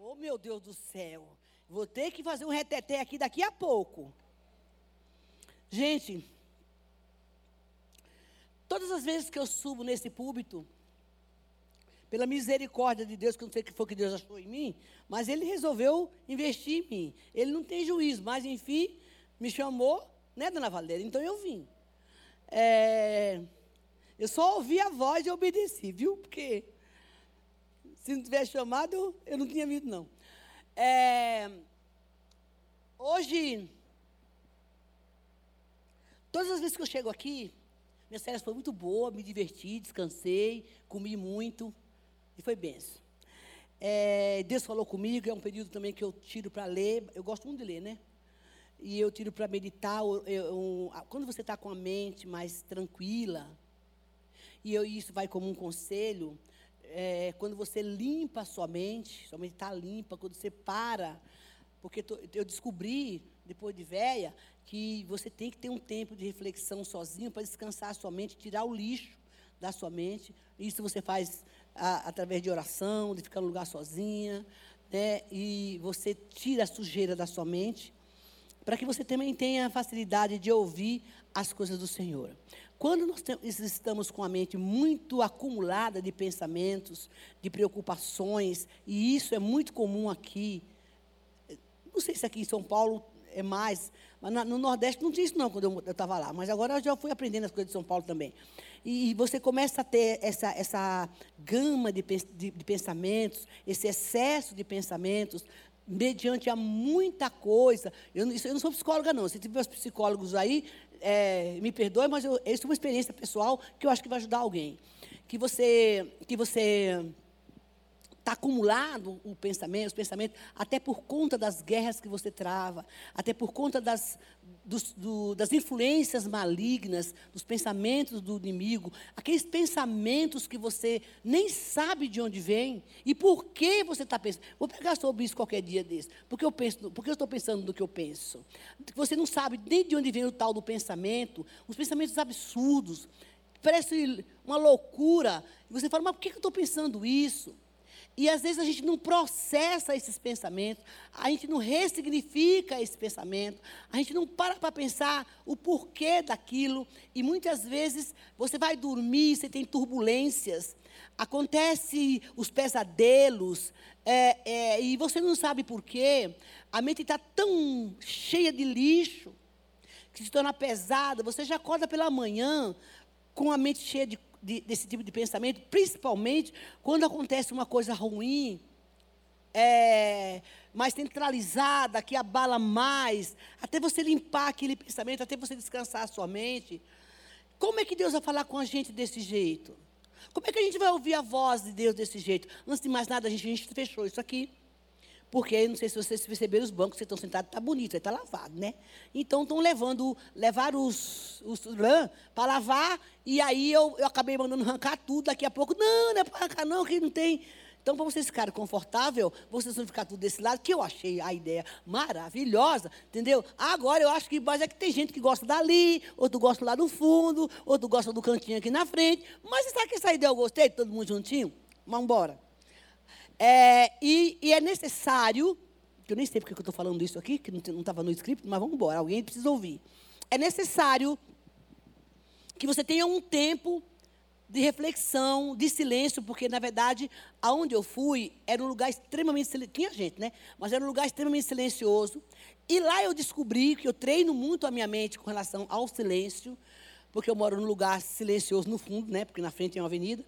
Oh, meu Deus do céu. Vou ter que fazer um reteté aqui daqui a pouco. Gente, todas as vezes que eu subo nesse púlpito, pela misericórdia de Deus, que eu não sei o que foi que Deus achou em mim, mas Ele resolveu investir em mim. Ele não tem juízo, mas enfim, me chamou, né, dona Valéria? Então eu vim. É, eu só ouvi a voz e obedeci, viu? Porque se não tivesse chamado, eu não tinha vindo, não. É, hoje, todas as vezes que eu chego aqui, minha férias foi muito boa, me diverti, descansei, comi muito e foi benção. É, Deus falou comigo, é um período também que eu tiro para ler, eu gosto muito de ler, né? E eu tiro para meditar. Eu, eu, quando você está com a mente mais tranquila, e eu, isso vai como um conselho, é, quando você limpa a sua mente, sua mente está limpa, quando você para, porque eu descobri, depois de véia, que você tem que ter um tempo de reflexão sozinho para descansar a sua mente, tirar o lixo da sua mente. Isso você faz a, através de oração, de ficar no lugar sozinha, né? E você tira a sujeira da sua mente, para que você também tenha facilidade de ouvir as coisas do Senhor. Quando nós estamos com a mente muito acumulada de pensamentos, de preocupações, e isso é muito comum aqui, não sei se aqui em São Paulo é mais, mas no Nordeste não tinha isso não quando eu estava lá, mas agora eu já fui aprendendo as coisas de São Paulo também. E, você começa a ter essa, essa gama de, de, de pensamentos, esse excesso de pensamentos, mediante a muita coisa. Eu, eu não sou psicóloga, não. Se tiver os psicólogos aí, é, me perdoe, mas eu, isso é uma experiência pessoal que eu acho que vai ajudar alguém. Que você, que você está acumulado o pensamento, os pensamentos, até por conta das guerras que você trava, até por conta das, dos, do, das influências malignas, dos pensamentos do inimigo, aqueles pensamentos que você nem sabe de onde vem e por que você está pensando. Vou pegar sobre isso qualquer dia desse. Porque eu penso, porque eu estou pensando no que eu penso. Você não sabe nem de onde vem o tal do pensamento, os pensamentos absurdos. Parece uma loucura. E você fala, mas por que eu estou pensando isso? E às vezes a gente não processa esses pensamentos, a gente não ressignifica esse pensamento, a gente não para para pensar o porquê daquilo. E muitas vezes você vai dormir, você tem turbulências, acontece os pesadelos, é, é, e você não sabe porquê. A mente está tão cheia de lixo que se torna pesada. Você já acorda pela manhã com a mente cheia de de, desse tipo de pensamento, principalmente quando acontece uma coisa ruim, é, mais centralizada, que abala mais, até você limpar aquele pensamento, até você descansar a sua mente. Como é que Deus vai falar com a gente desse jeito? Como é que a gente vai ouvir a voz de Deus desse jeito? Antes de mais nada, a gente, a gente fechou isso aqui. Porque, não sei se vocês perceberam, os bancos que estão sentados, está bonito, está lavado, né? Então, estão levando, levaram os, os lã para lavar, e aí eu, eu acabei mandando arrancar tudo, daqui a pouco, não, não é para arrancar não, que não tem... Então, para vocês ficarem confortável, vocês vão ficar tudo desse lado, que eu achei a ideia maravilhosa, entendeu? Agora, eu acho que mas é que tem gente que gosta dali, outro gosta lá do fundo, outro gosta do cantinho aqui na frente. Mas sabe que essa ideia eu gostei, todo mundo juntinho? Vamos embora. É, e, e, é necessário, que eu nem sei porque eu estou falando isso aqui, que não estava no script, mas vamos embora, alguém precisa ouvir. É necessário que você tenha um tempo de reflexão, de silêncio, porque, na verdade, aonde eu fui era um lugar extremamente silencioso. Tinha gente, né? Mas era um lugar extremamente silencioso. E lá eu descobri que eu treino muito a minha mente com relação ao silêncio, porque eu moro num lugar silencioso no fundo, né? Porque na frente tem uma avenida.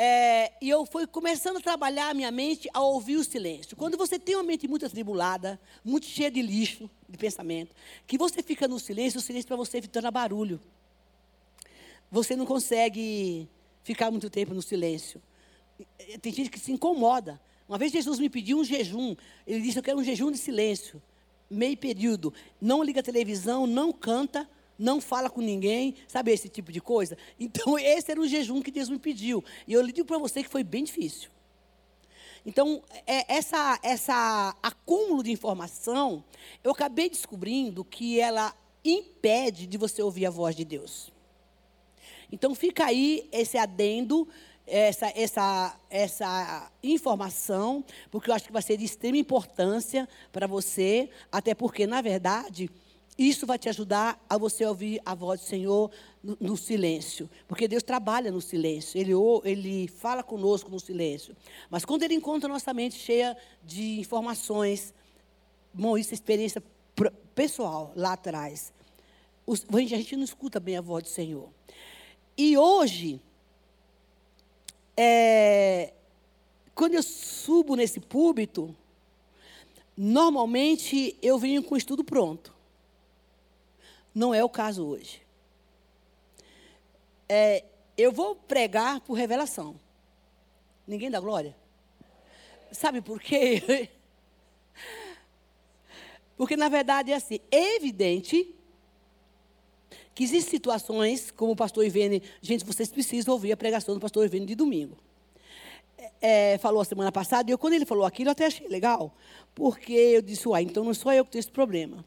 É, e eu fui começando a trabalhar a minha mente a ouvir o silêncio. Quando você tem uma mente muito atribulada, muito cheia de lixo, de pensamento, que você fica no silêncio, o silêncio para você torna barulho. Você não consegue ficar muito tempo no silêncio. Tem gente que se incomoda. Uma vez Jesus me pediu um jejum. Ele disse: Eu quero um jejum de silêncio, meio período. Não liga a televisão, não canta, não fala com ninguém, sabe esse tipo de coisa? Então, esse era o jejum que Deus me pediu. E eu lhe digo para você que foi bem difícil. Então, é, essa, essa acúmulo de informação, eu acabei descobrindo que ela impede de você ouvir a voz de Deus. Então, fica aí esse adendo essa, essa, essa informação, porque eu acho que vai ser de extrema importância para você, até porque, na verdade, isso vai te ajudar a você ouvir a voz do Senhor no, no silêncio. Porque Deus trabalha no silêncio. Ele, ele fala conosco no silêncio. Mas quando Ele encontra nossa mente cheia de informações, bom, isso é experiência pessoal lá atrás. A gente não escuta bem a voz do Senhor. E hoje, é, quando eu subo nesse púlpito, normalmente eu venho com o estudo pronto. Não é o caso hoje. É, eu vou pregar por revelação. Ninguém dá glória? Sabe por quê? Porque, na verdade, é assim: é evidente que existem situações, como o pastor Ivene, gente, vocês precisam ouvir a pregação do pastor Ivene de domingo. É, falou a semana passada, e eu, quando ele falou aquilo, eu até achei legal, porque eu disse, uai, então não sou eu que tenho esse problema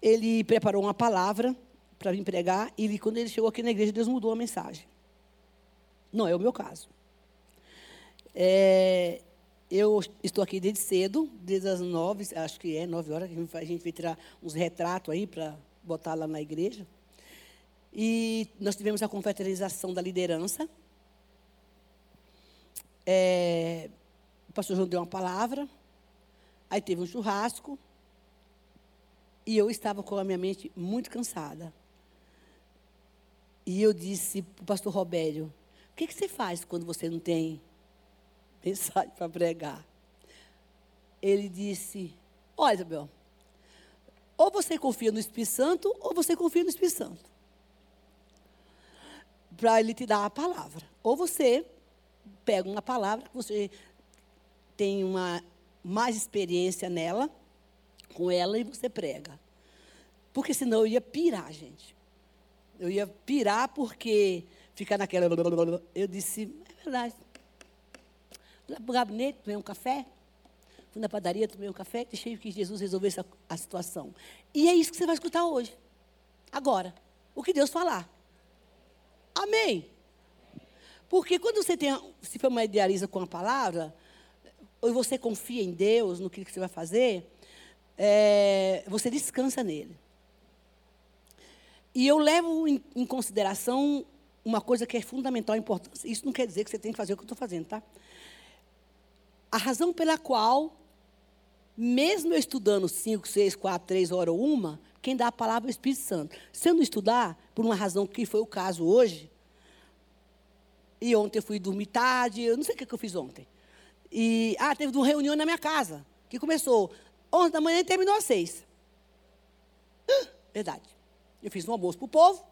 ele preparou uma palavra para vir pregar, e quando ele chegou aqui na igreja, Deus mudou a mensagem. Não é o meu caso. É, eu estou aqui desde cedo, desde as nove, acho que é nove horas, que a gente vai tirar uns retratos aí para botar lá na igreja. E nós tivemos a confraternização da liderança. É, o pastor João deu uma palavra, aí teve um churrasco, e eu estava com a minha mente muito cansada. E eu disse para o pastor Robério, o que, que você faz quando você não tem mensagem para pregar? Ele disse, olha, Isabel, ou você confia no Espírito Santo, ou você confia no Espírito Santo. Para ele te dar a palavra. Ou você pega uma palavra que você tem uma mais experiência nela, com ela e você prega. Porque senão eu ia pirar, gente. Eu ia pirar porque ficar naquela. Eu disse, é verdade. Fui lá para o gabinete, tomei um café. Fui na padaria, tomei um café, deixei que Jesus resolvesse a, a situação. E é isso que você vai escutar hoje. Agora. O que Deus falar. Amém. Porque quando você tem, se familiariza com a palavra, ou você confia em Deus, no que você vai fazer, é, você descansa nele. E eu levo em, em, consideração uma coisa que é fundamental importante. Isso não quer dizer que você tem que fazer o que eu estou fazendo, tá? A razão pela qual, mesmo eu estudando 5, 6, 4, 3 horas ou uma, quem dá a palavra é o Espírito Santo. Se eu não estudar, por uma razão que foi o caso hoje, e ontem eu fui dormir tarde, eu não sei o que eu fiz ontem. E, ah, teve uma reunião na minha casa, que começou 11 da manhã e terminou às 6. Verdade. Eu fiz um almoço para o povo,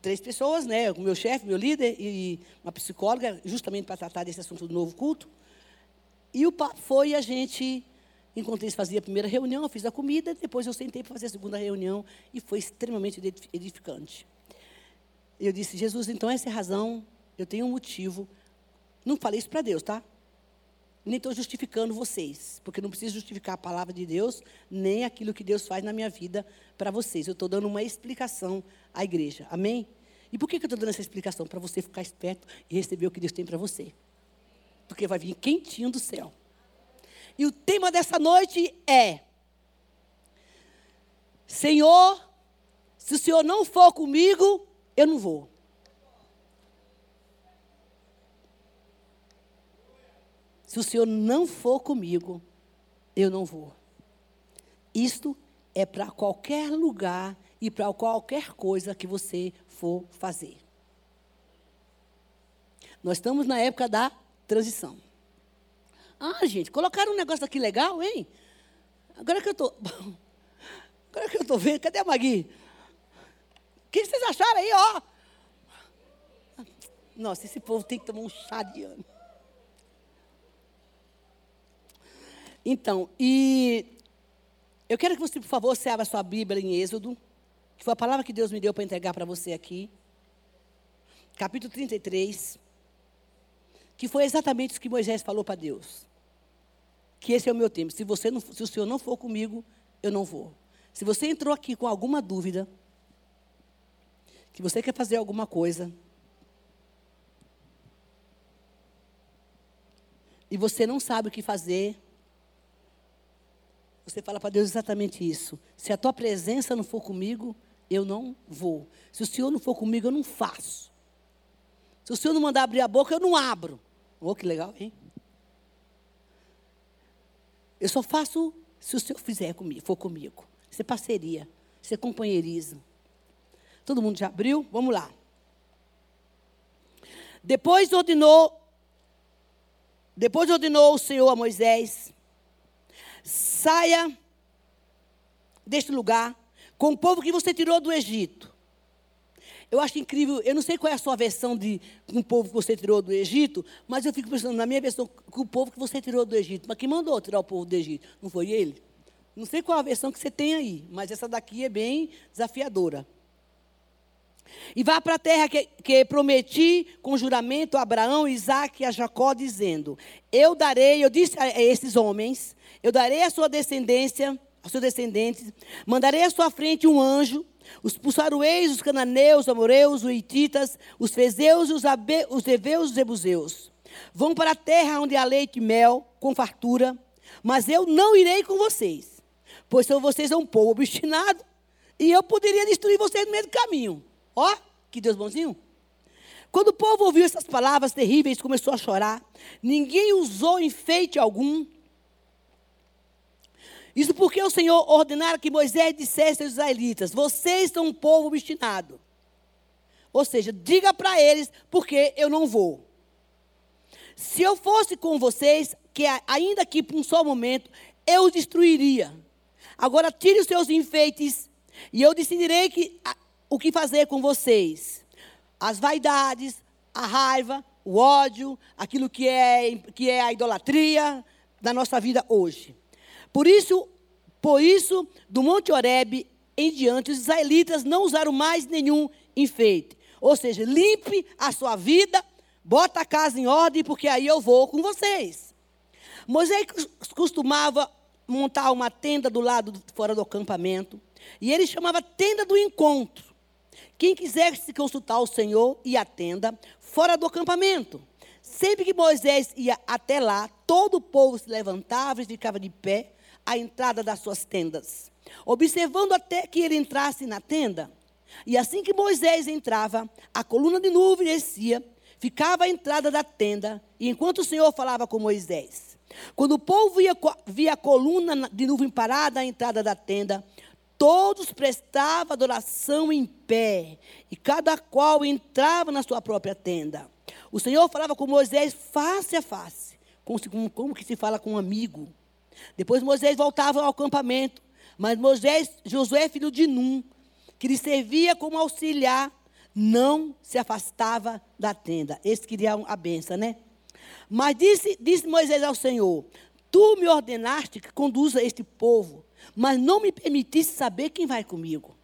três pessoas, né? O meu chefe, meu líder e uma psicóloga, justamente para tratar desse assunto do novo culto. E o papo foi a gente, enquanto eles faziam a primeira reunião, eu fiz a comida, depois eu sentei para fazer a segunda reunião e foi extremamente edificante. Eu disse, Jesus, então essa é a razão, eu tenho um motivo. Não falei isso para Deus, tá? Nem estou justificando vocês, porque não preciso justificar a palavra de Deus, nem aquilo que Deus faz na minha vida para vocês. Eu estou dando uma explicação à igreja. Amém? E por que, que eu estou dando essa explicação? Para você ficar esperto e receber o que Deus tem para você. Porque vai vir quentinho do céu. E o tema dessa noite é: Senhor, se o Senhor não for comigo, eu não vou. Se o Senhor não for comigo, eu não vou. Isto é para qualquer lugar e para qualquer coisa que você for fazer. Nós estamos na época da transição. Ah, gente, colocaram um negócio aqui legal, hein? Agora que eu estou. Agora que eu estou vendo, cadê a Magui? O que vocês acharam aí, ó? Nossa, esse povo tem que tomar um chá de ano. Então, e eu quero que você, por favor, se abra sua Bíblia em Êxodo, que foi a palavra que Deus me deu para entregar para você aqui. Capítulo 33, que foi exatamente o que Moisés falou para Deus. Que esse é o meu tempo. Se, você não, se o Senhor não for comigo, eu não vou. Se você entrou aqui com alguma dúvida, que você quer fazer alguma coisa, e você não sabe o que fazer, você fala para Deus exatamente isso. Se a tua presença não for comigo, eu não vou. Se o Senhor não for comigo, eu não faço. Se o Senhor não mandar abrir a boca, eu não abro. Oh, que legal, hein? Eu só faço se o Senhor fizer comigo, for comigo. Isso é parceria, isso é companheirismo. Todo mundo já abriu? Vamos lá. Depois ordenou, depois ordenou o Senhor a Moisés, saia deste lugar com o povo que você tirou do Egito. Eu acho incrível, eu não sei qual é a sua versão de com o povo que você tirou do Egito, mas eu fico pensando na minha versão com o povo que você tirou do Egito. Mas quem mandou tirar o povo do Egito? Não foi ele? Não sei qual a versão que você tem aí, mas essa daqui é bem desafiadora. E vá para a terra que, que prometi com juramento a Abraão, Isaac e a Jacó, dizendo: Eu darei, eu disse a esses homens, eu darei a sua descendência, a seus descendentes, mandarei à sua frente um anjo, os pulsarueis, os cananeus, os amoreus, os ititas, os fezeus, os, abe, os heveus e os jebuseus. Vão para a terra onde há leite e mel, com fartura, mas eu não irei com vocês, pois são vocês um povo obstinado, e eu poderia destruir vocês no meio do caminho. Ó, que Deus bonzinho. Quando o povo ouviu essas palavras terríveis, começou a chorar. Ninguém usou enfeite algum. Isso porque o Senhor ordenara que Moisés dissesse aos israelitas: Vocês são um povo obstinado. Ou seja, diga para eles, porque eu não vou. Se eu fosse com vocês, que ainda que por um só momento, eu os destruiria. Agora tire os seus enfeites, e eu decidirei que o que fazer com vocês. As vaidades, a raiva, o ódio, aquilo que é, que é a idolatria da nossa vida hoje. Por isso, por isso, do Monte Oreb em diante, os israelitas não usaram mais nenhum enfeite. Ou seja, limpe a sua vida, bota a casa em ordem, porque aí eu vou com vocês. Moisés costumava montar uma tenda do lado fora do acampamento, e ele chamava tenda do encontro. Quem quisesse consultar o Senhor e a tenda fora do acampamento. Sempre que Moisés ia até lá, todo o povo se levantava e ficava de pé à entrada das suas tendas, observando até que ele entrasse na tenda. E assim que Moisés entrava, a coluna de nuvem descia, ficava à entrada da tenda, e enquanto o Senhor falava com Moisés. Quando o povo via, via a coluna de nuvem parada à entrada da tenda, todos prestavam adoração em pé, e cada qual entrava na sua própria tenda. O Senhor falava com Moisés face a face, como, como que se fala com um amigo. Depois Moisés voltava ao acampamento, mas Moisés, Josué, filho de Num, que lhe servia como auxiliar, não se afastava da tenda. Esse queria a benção, né? Mas disse, disse Moisés ao Senhor: Tu me ordenaste que conduza este povo mas não me permitiste saber quem vai comigo.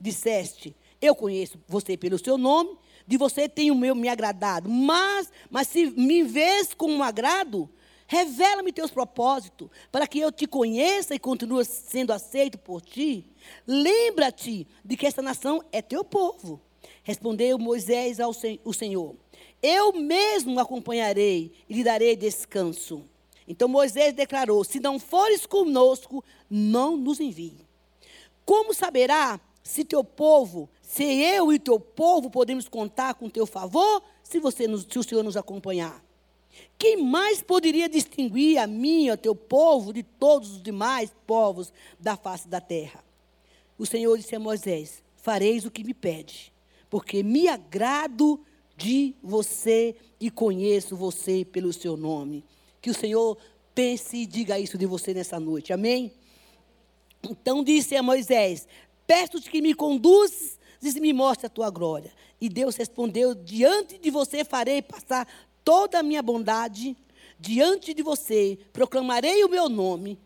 Disseste, eu conheço você pelo seu nome, de você tenho meu me agradado, mas, mas se me vês com um agrado, revela-me teus propósitos, para que eu te conheça e continue sendo aceito por ti. Lembra-te de que esta nação é teu povo. Respondeu Moisés ao o Senhor: Eu mesmo acompanharei e lhe darei descanso. Então Moisés declarou: Se não fores conosco, não nos envie. Como saberá se teu povo, se eu e teu povo podemos contar com teu favor, se, você nos, se o Senhor nos acompanhar? Quem mais poderia distinguir a mim ao teu povo de todos os demais povos da face da terra? O Senhor disse a Moisés: Fareis o que me pede, porque me agrado de você e conheço você pelo seu nome. Que o Senhor pense e diga isso de você nessa noite. Amém? Então disse a Moisés: Peço-te que me conduzes e me mostre a tua glória. E Deus respondeu: Diante de você farei passar toda a minha bondade, diante de você proclamarei o meu nome.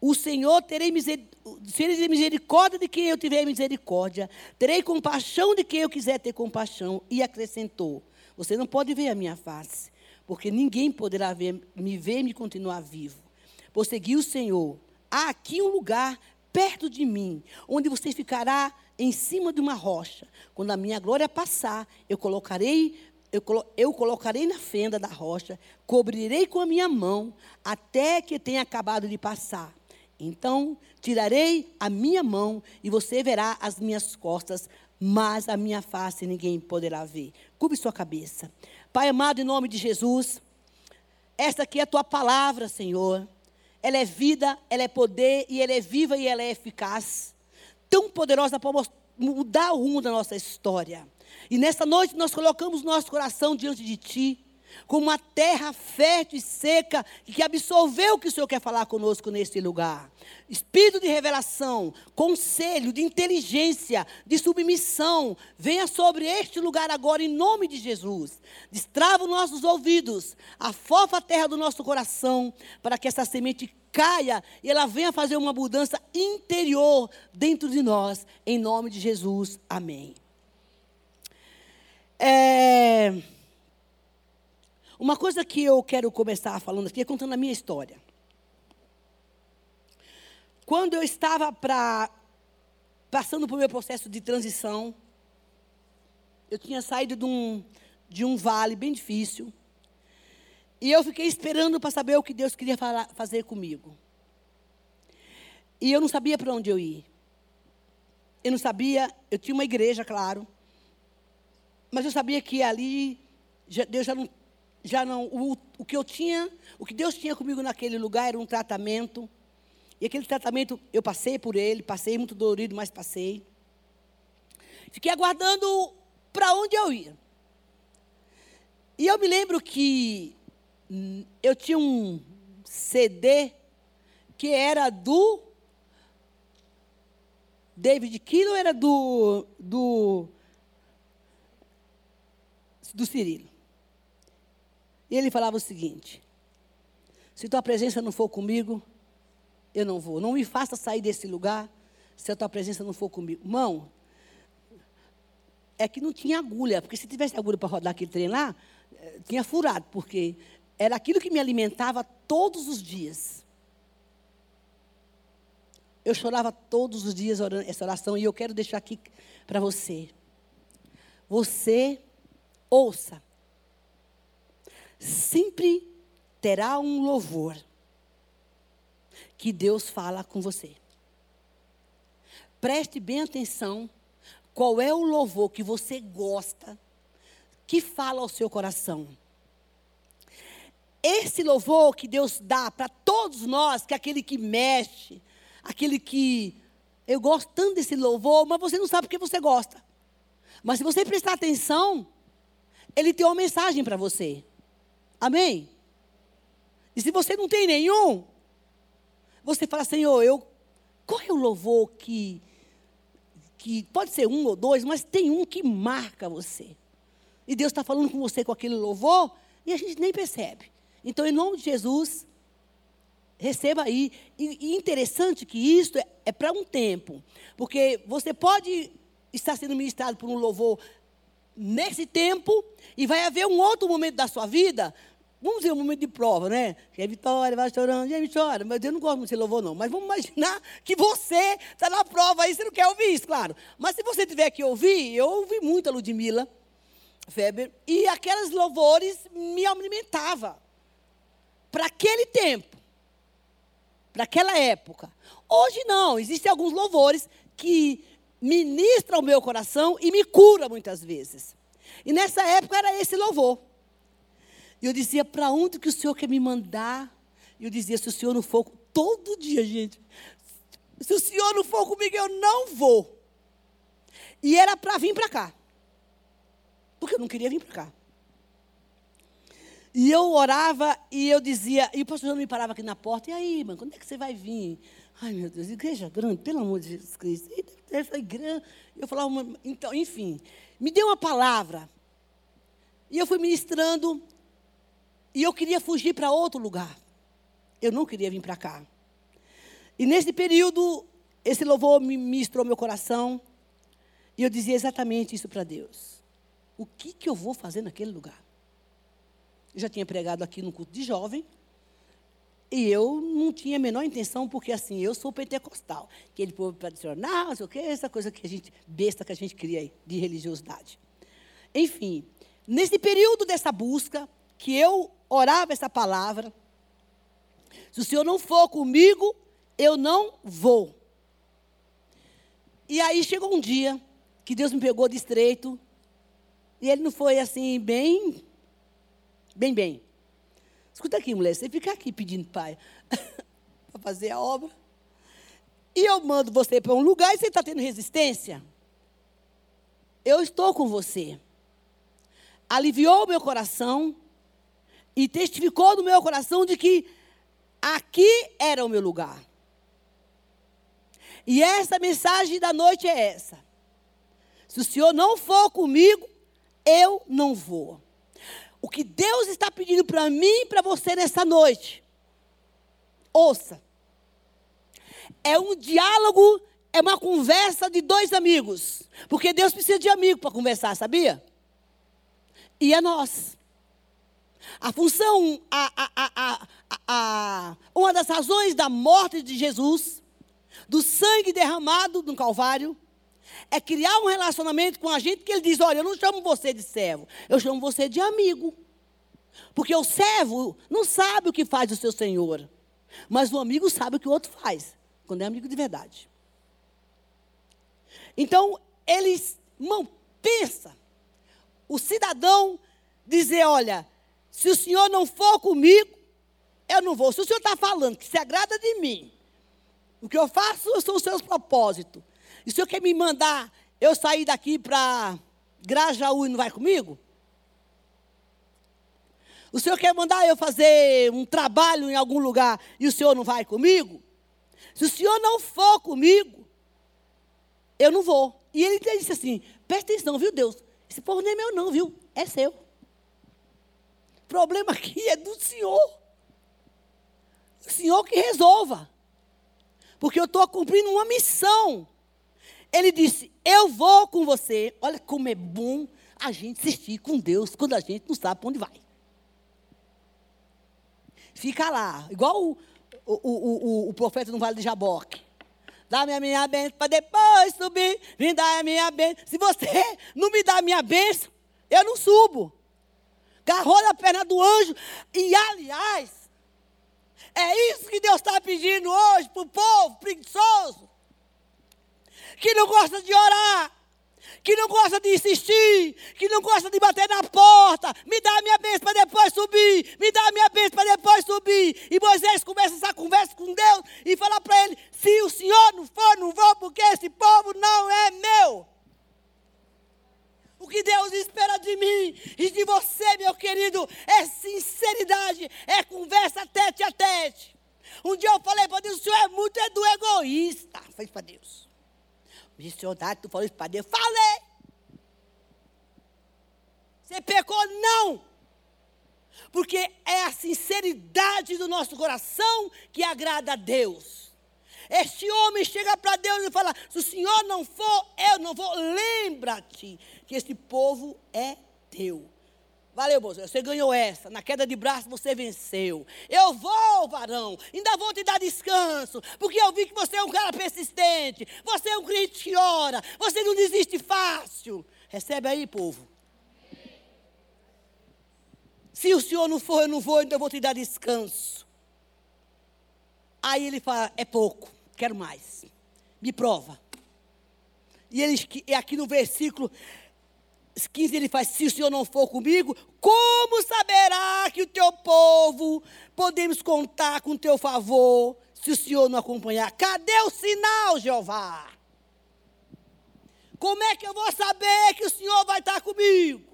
O Senhor terei misericórdia de quem eu tiver misericórdia, terei compaixão de quem eu quiser ter compaixão. E acrescentou: Você não pode ver a minha face, porque ninguém poderá ver, me ver e me continuar vivo. Prosseguiu o Senhor: há aqui um lugar perto de mim, onde você ficará em cima de uma rocha. Quando a minha glória passar, eu colocarei eu, eu colocarei na fenda da rocha, cobrirei com a minha mão, até que tenha acabado de passar. Então tirarei a minha mão e você verá as minhas costas, mas a minha face ninguém poderá ver. Cube sua cabeça. Pai amado, em nome de Jesus, esta aqui é a tua palavra, Senhor. Ela é vida, ela é poder e ela é viva e ela é eficaz. Tão poderosa para mudar o rumo da nossa história. E nessa noite nós colocamos nosso coração diante de Ti como uma terra fértil e seca que absorveu o que o Senhor quer falar conosco neste lugar. Espírito de revelação, conselho, de inteligência, de submissão, venha sobre este lugar agora em nome de Jesus. Destrava os nossos ouvidos, afofa a terra do nosso coração, para que essa semente caia e ela venha fazer uma mudança interior dentro de nós, em nome de Jesus. Amém. É... Uma coisa que eu quero começar falando aqui é contando a minha história. Quando eu estava pra, passando por meu processo de transição, eu tinha saído de um, de um vale bem difícil. E eu fiquei esperando para saber o que Deus queria falar, fazer comigo. E eu não sabia para onde eu ir. Eu não sabia, eu tinha uma igreja, claro. Mas eu sabia que ali Deus já não já não, o, o que eu tinha, o que Deus tinha comigo naquele lugar era um tratamento. E aquele tratamento, eu passei por ele, passei muito dolorido, mas passei. Fiquei aguardando para onde eu ia. E eu me lembro que hum, eu tinha um CD que era do David Kilo era do do do Cirilo. E ele falava o seguinte: se tua presença não for comigo, eu não vou. Não me faça sair desse lugar se a tua presença não for comigo. Mão, é que não tinha agulha, porque se tivesse agulha para rodar aquele trem lá, eh, tinha furado, porque era aquilo que me alimentava todos os dias. Eu chorava todos os dias orando essa oração e eu quero deixar aqui para você. Você ouça sempre terá um louvor que Deus fala com você. Preste bem atenção qual é o louvor que você gosta, que fala ao seu coração. Esse louvor que Deus dá para todos nós, que é aquele que mexe, aquele que. Eu gosto tanto desse louvor, mas você não sabe porque você gosta. Mas se você prestar atenção, ele tem uma mensagem para você. Amém? E se você não tem nenhum, você fala, Senhor, eu, qual é o louvor que, que pode ser um ou dois, mas tem um que marca você. E Deus está falando com você com aquele louvor e a gente nem percebe. Então, em nome de Jesus, receba aí. E, e interessante que isso é, é para um tempo. Porque você pode estar sendo ministrado por um louvor nesse tempo, e vai haver um outro momento da sua vida Vamos dizer um momento de prova, né? Que é vitória, vai chorando, gente chora. Mas eu não gosto muito de louvor, não. Mas vamos imaginar que você está na prova aí, você não quer ouvir isso, claro. Mas se você tiver que ouvir, eu ouvi muito a Ludmilla Weber, e aqueles louvores me alimentavam. Para aquele tempo, para aquela época. Hoje não, existem alguns louvores que ministram o meu coração e me curam muitas vezes. E nessa época era esse louvor. E eu dizia, para onde que o Senhor quer me mandar? E eu dizia, se o Senhor não for, todo dia, gente. Se o Senhor não for comigo, eu não vou. E era para vir para cá. Porque eu não queria vir para cá. E eu orava e eu dizia, e o pastor me parava aqui na porta, e aí, mano, quando é que você vai vir? Ai, meu Deus, igreja grande, pelo amor de Jesus Cristo. Essa igreja, eu falava, então, enfim, me deu uma palavra. E eu fui ministrando, e eu queria fugir para outro lugar. Eu não queria vir para cá. E nesse período, esse louvor me ministrou meu coração. E eu dizia exatamente isso para Deus. O que, que eu vou fazer naquele lugar? Eu já tinha pregado aqui no culto de jovem. E eu não tinha a menor intenção, porque assim, eu sou pentecostal. Aquele povo tradicional, sei o quê, essa coisa que a gente, besta que a gente cria aí, de religiosidade. Enfim, nesse período dessa busca, que eu orava essa palavra, se o Senhor não for comigo, eu não vou. E aí chegou um dia que Deus me pegou de estreito, e ele não foi assim, bem, bem, bem. Escuta aqui, mulher, você fica aqui pedindo pai para fazer a obra. E eu mando você para um lugar e você está tendo resistência. Eu estou com você. Aliviou o meu coração e testificou no meu coração de que aqui era o meu lugar. E essa mensagem da noite é essa. Se o Senhor não for comigo, eu não vou. O que Deus está pedindo para mim e para você nessa noite, ouça. É um diálogo, é uma conversa de dois amigos. Porque Deus precisa de amigo para conversar, sabia? E é nós. A função, a, a, a, uma das razões da morte de Jesus, do sangue derramado no Calvário, é criar um relacionamento com a gente que ele diz: olha, eu não chamo você de servo, eu chamo você de amigo. Porque o servo não sabe o que faz o seu senhor, mas o amigo sabe o que o outro faz, quando é amigo de verdade. Então, eles, irmão, pensa, o cidadão dizer: olha, se o senhor não for comigo, eu não vou. Se o senhor está falando que se agrada de mim, o que eu faço são os seus propósitos. E o senhor quer me mandar eu sair daqui para Grajaú e não vai comigo? O senhor quer mandar eu fazer um trabalho em algum lugar e o senhor não vai comigo? Se o senhor não for comigo, eu não vou. E ele disse assim: presta atenção, viu, Deus? Esse povo nem é meu, não, viu? É seu. Problema aqui é do senhor. O senhor que resolva. Porque eu estou cumprindo uma missão. Ele disse: Eu vou com você. Olha como é bom a gente assistir com Deus quando a gente não sabe para onde vai. Fica lá, igual o, o, o, o, profeta no Vale de Jaboque. Dá-me a minha bênção para depois subir. Me dá a minha bênção. Se você não me dá a minha bênção, eu não subo. Garrou na perna do anjo. E, aliás, é isso que Deus está pedindo hoje para o povo preguiçoso que não gosta de orar, que não gosta de insistir, que não gosta de bater na porta. Me dá a minha bênção para depois subir. Me dá a minha bênção para depois subir. E Moisés começa essa conversa com Deus e fala para ele: se o Senhor não for, não vou, porque esse povo não é meu. O que Deus espera de mim e de você, meu querido, é sinceridade, é conversa tete a tete. Um dia eu falei para Deus: o senhor é muito é egoísta. Fez para Deus. Missionário, tu falou isso para Deus? Falei! Você pecou? Não! Porque é a sinceridade do nosso coração que agrada a Deus. Este homem chega para Deus e fala: se o Senhor não for, eu não vou. Lembra-te que esse povo é teu. Valeu, moço. Você ganhou essa. Na queda de braço você venceu. Eu vou, varão. Ainda vou te dar descanso. Porque eu vi que você é um cara persistente. Você é um crente que ora. Você não desiste fácil. Recebe aí, povo. Se o senhor não for, eu não vou, então eu vou te dar descanso. Aí ele fala: é pouco, quero mais. Me prova. E ele, aqui no versículo 15 ele faz: Se o Senhor não for comigo, como saberá que o teu povo podemos contar com o teu favor se o Senhor não acompanhar? Cadê o sinal, Jeová? Como é que eu vou saber que o Senhor vai estar comigo?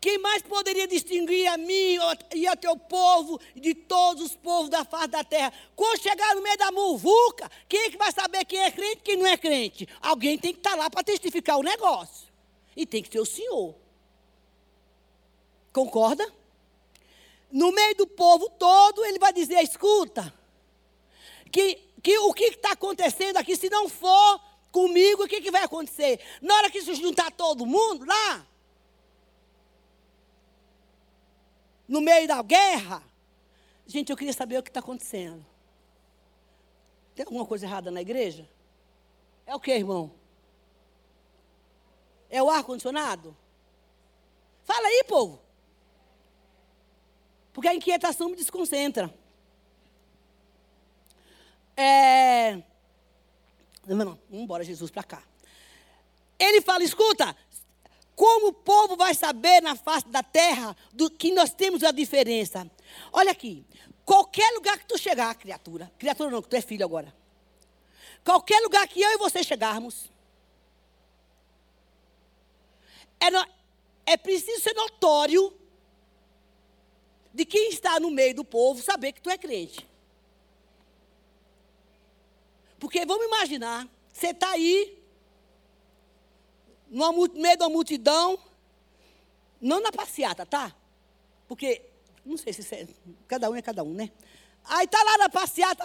Quem mais poderia distinguir a mim e a teu povo de todos os povos da face da terra? Quando chegar no meio da muvuca, quem é que vai saber quem é crente e quem não é crente? Alguém tem que estar lá para testificar o negócio. E tem que ser o Senhor. Concorda? No meio do povo todo, ele vai dizer: escuta, que, que o que está acontecendo aqui, se não for comigo, o que, que vai acontecer? Na hora que se juntar todo mundo lá, no meio da guerra. Gente, eu queria saber o que está acontecendo. Tem alguma coisa errada na igreja? É o que, irmão? É o ar-condicionado? Fala aí, povo. Porque a inquietação me desconcentra. É... Não, não, vamos embora, Jesus, para cá. Ele fala: escuta, como o povo vai saber na face da terra do que nós temos a diferença? Olha aqui, qualquer lugar que tu chegar, criatura, criatura não, que tu é filho agora. Qualquer lugar que eu e você chegarmos, é, no, é preciso ser notório de quem está no meio do povo saber que tu é crente. Porque vamos imaginar, você está aí, no meio uma multidão, não na passeata, tá? Porque, não sei se é, cada um é cada um, né? Aí está lá na passeata,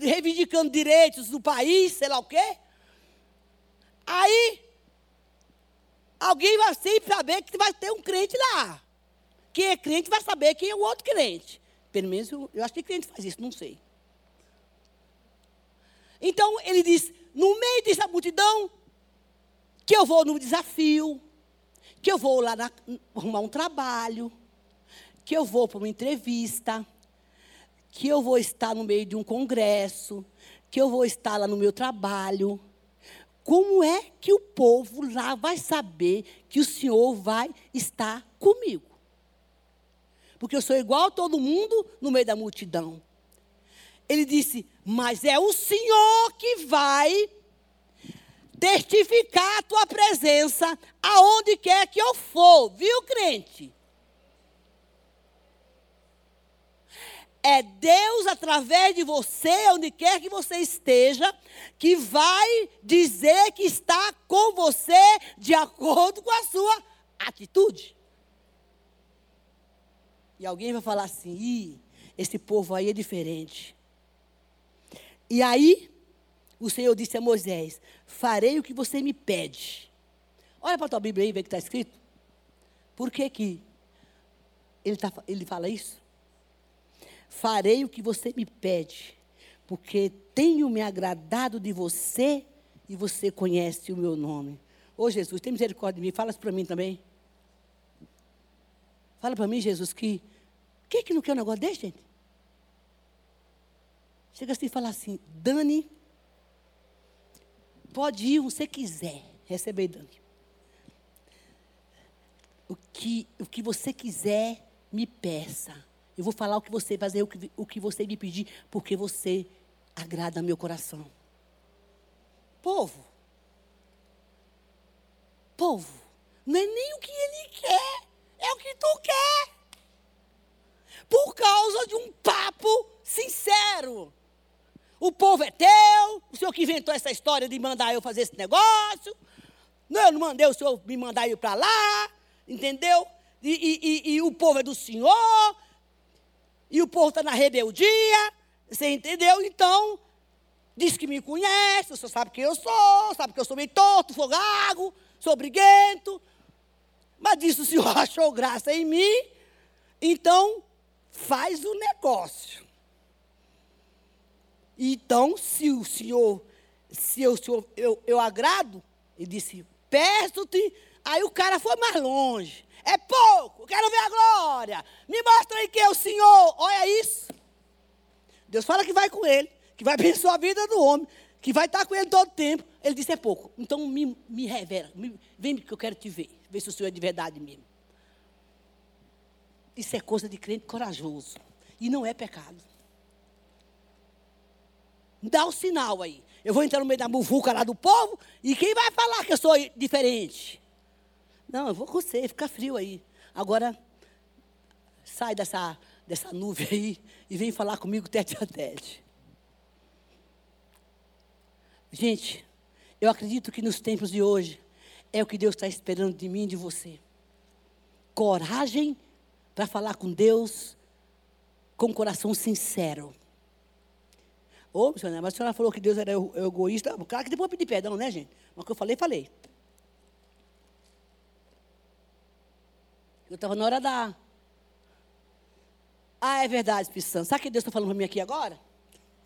reivindicando direitos do país, sei lá o quê. Aí, alguém vai sempre saber que vai ter um crente lá. Quem é crente vai saber quem é o outro crente. Pelo menos eu, eu acho que crente faz isso, não sei. Então ele diz: no meio dessa multidão, que eu vou no desafio, que eu vou lá na, arrumar um trabalho, que eu vou para uma entrevista, que eu vou estar no meio de um congresso, que eu vou estar lá no meu trabalho. Como é que o povo lá vai saber que o Senhor vai estar comigo? Porque eu sou igual a todo mundo no meio da multidão. Ele disse: Mas é o Senhor que vai testificar a tua presença aonde quer que eu for, viu, crente? É Deus, através de você, onde quer que você esteja, que vai dizer que está com você de acordo com a sua atitude. E alguém vai falar assim: Ih, esse povo aí é diferente. E aí, o Senhor disse a Moisés: Farei o que você me pede. Olha para a tua Bíblia aí, vê o que está escrito. Por que, que ele, tá, ele fala isso? Farei o que você me pede, porque tenho me agradado de você e você conhece o meu nome. Ô Jesus, tem misericórdia de mim, fala isso para mim também. Fala para mim, Jesus, que. Quem que não quer um negócio desse, gente? Chega assim e fala assim: Dani, pode ir onde você quiser receber, Dani. O que, o que você quiser, me peça. Eu vou falar o que você fazer, o que, o que você me pedir, porque você agrada meu coração. Povo, povo, não é nem o que ele quer, é o que tu quer. Por causa de um papo sincero. O povo é teu, o senhor que inventou essa história de mandar eu fazer esse negócio. Não, eu não mandei o senhor me mandar ir para lá, entendeu? E, e, e, e, o povo é do senhor, e o povo está na rebeldia, você entendeu? Então, diz que me conhece, o senhor sabe quem eu sou, sabe que eu sou meio torto, fogago, sou briguento. Mas disse o senhor achou graça em mim, então faz o negócio. Então, se o Senhor, se eu, senhor, eu, eu agrado, ele disse, peço-te. Aí o cara foi mais longe. É pouco, quero ver a glória. Me mostra aí quem é o Senhor. Olha isso. Deus fala que vai com ele, que vai abençoar a vida do homem, que vai estar com ele todo o tempo. Ele disse, é pouco. Então me, me revela, me, vem que eu quero te ver. Ver se o Senhor é de verdade mesmo. Isso é coisa de crente corajoso. E não é pecado. Dá o sinal aí. Eu vou entrar no meio da muvuca lá do povo e quem vai falar que eu sou diferente? Não, eu vou com você, fica frio aí. Agora, sai dessa, dessa nuvem aí e vem falar comigo tete a tete. Gente, eu acredito que nos tempos de hoje é o que Deus está esperando de mim e de você. Coragem para falar com Deus com coração sincero. Ô, missionária, mas a senhora falou que Deus era egoísta. Claro que depois eu pedir perdão, né, gente? Mas o que eu falei, falei. Eu estava na hora da. Ah, é verdade, Espírito Santo. Sabe o que Deus está falando para mim aqui agora?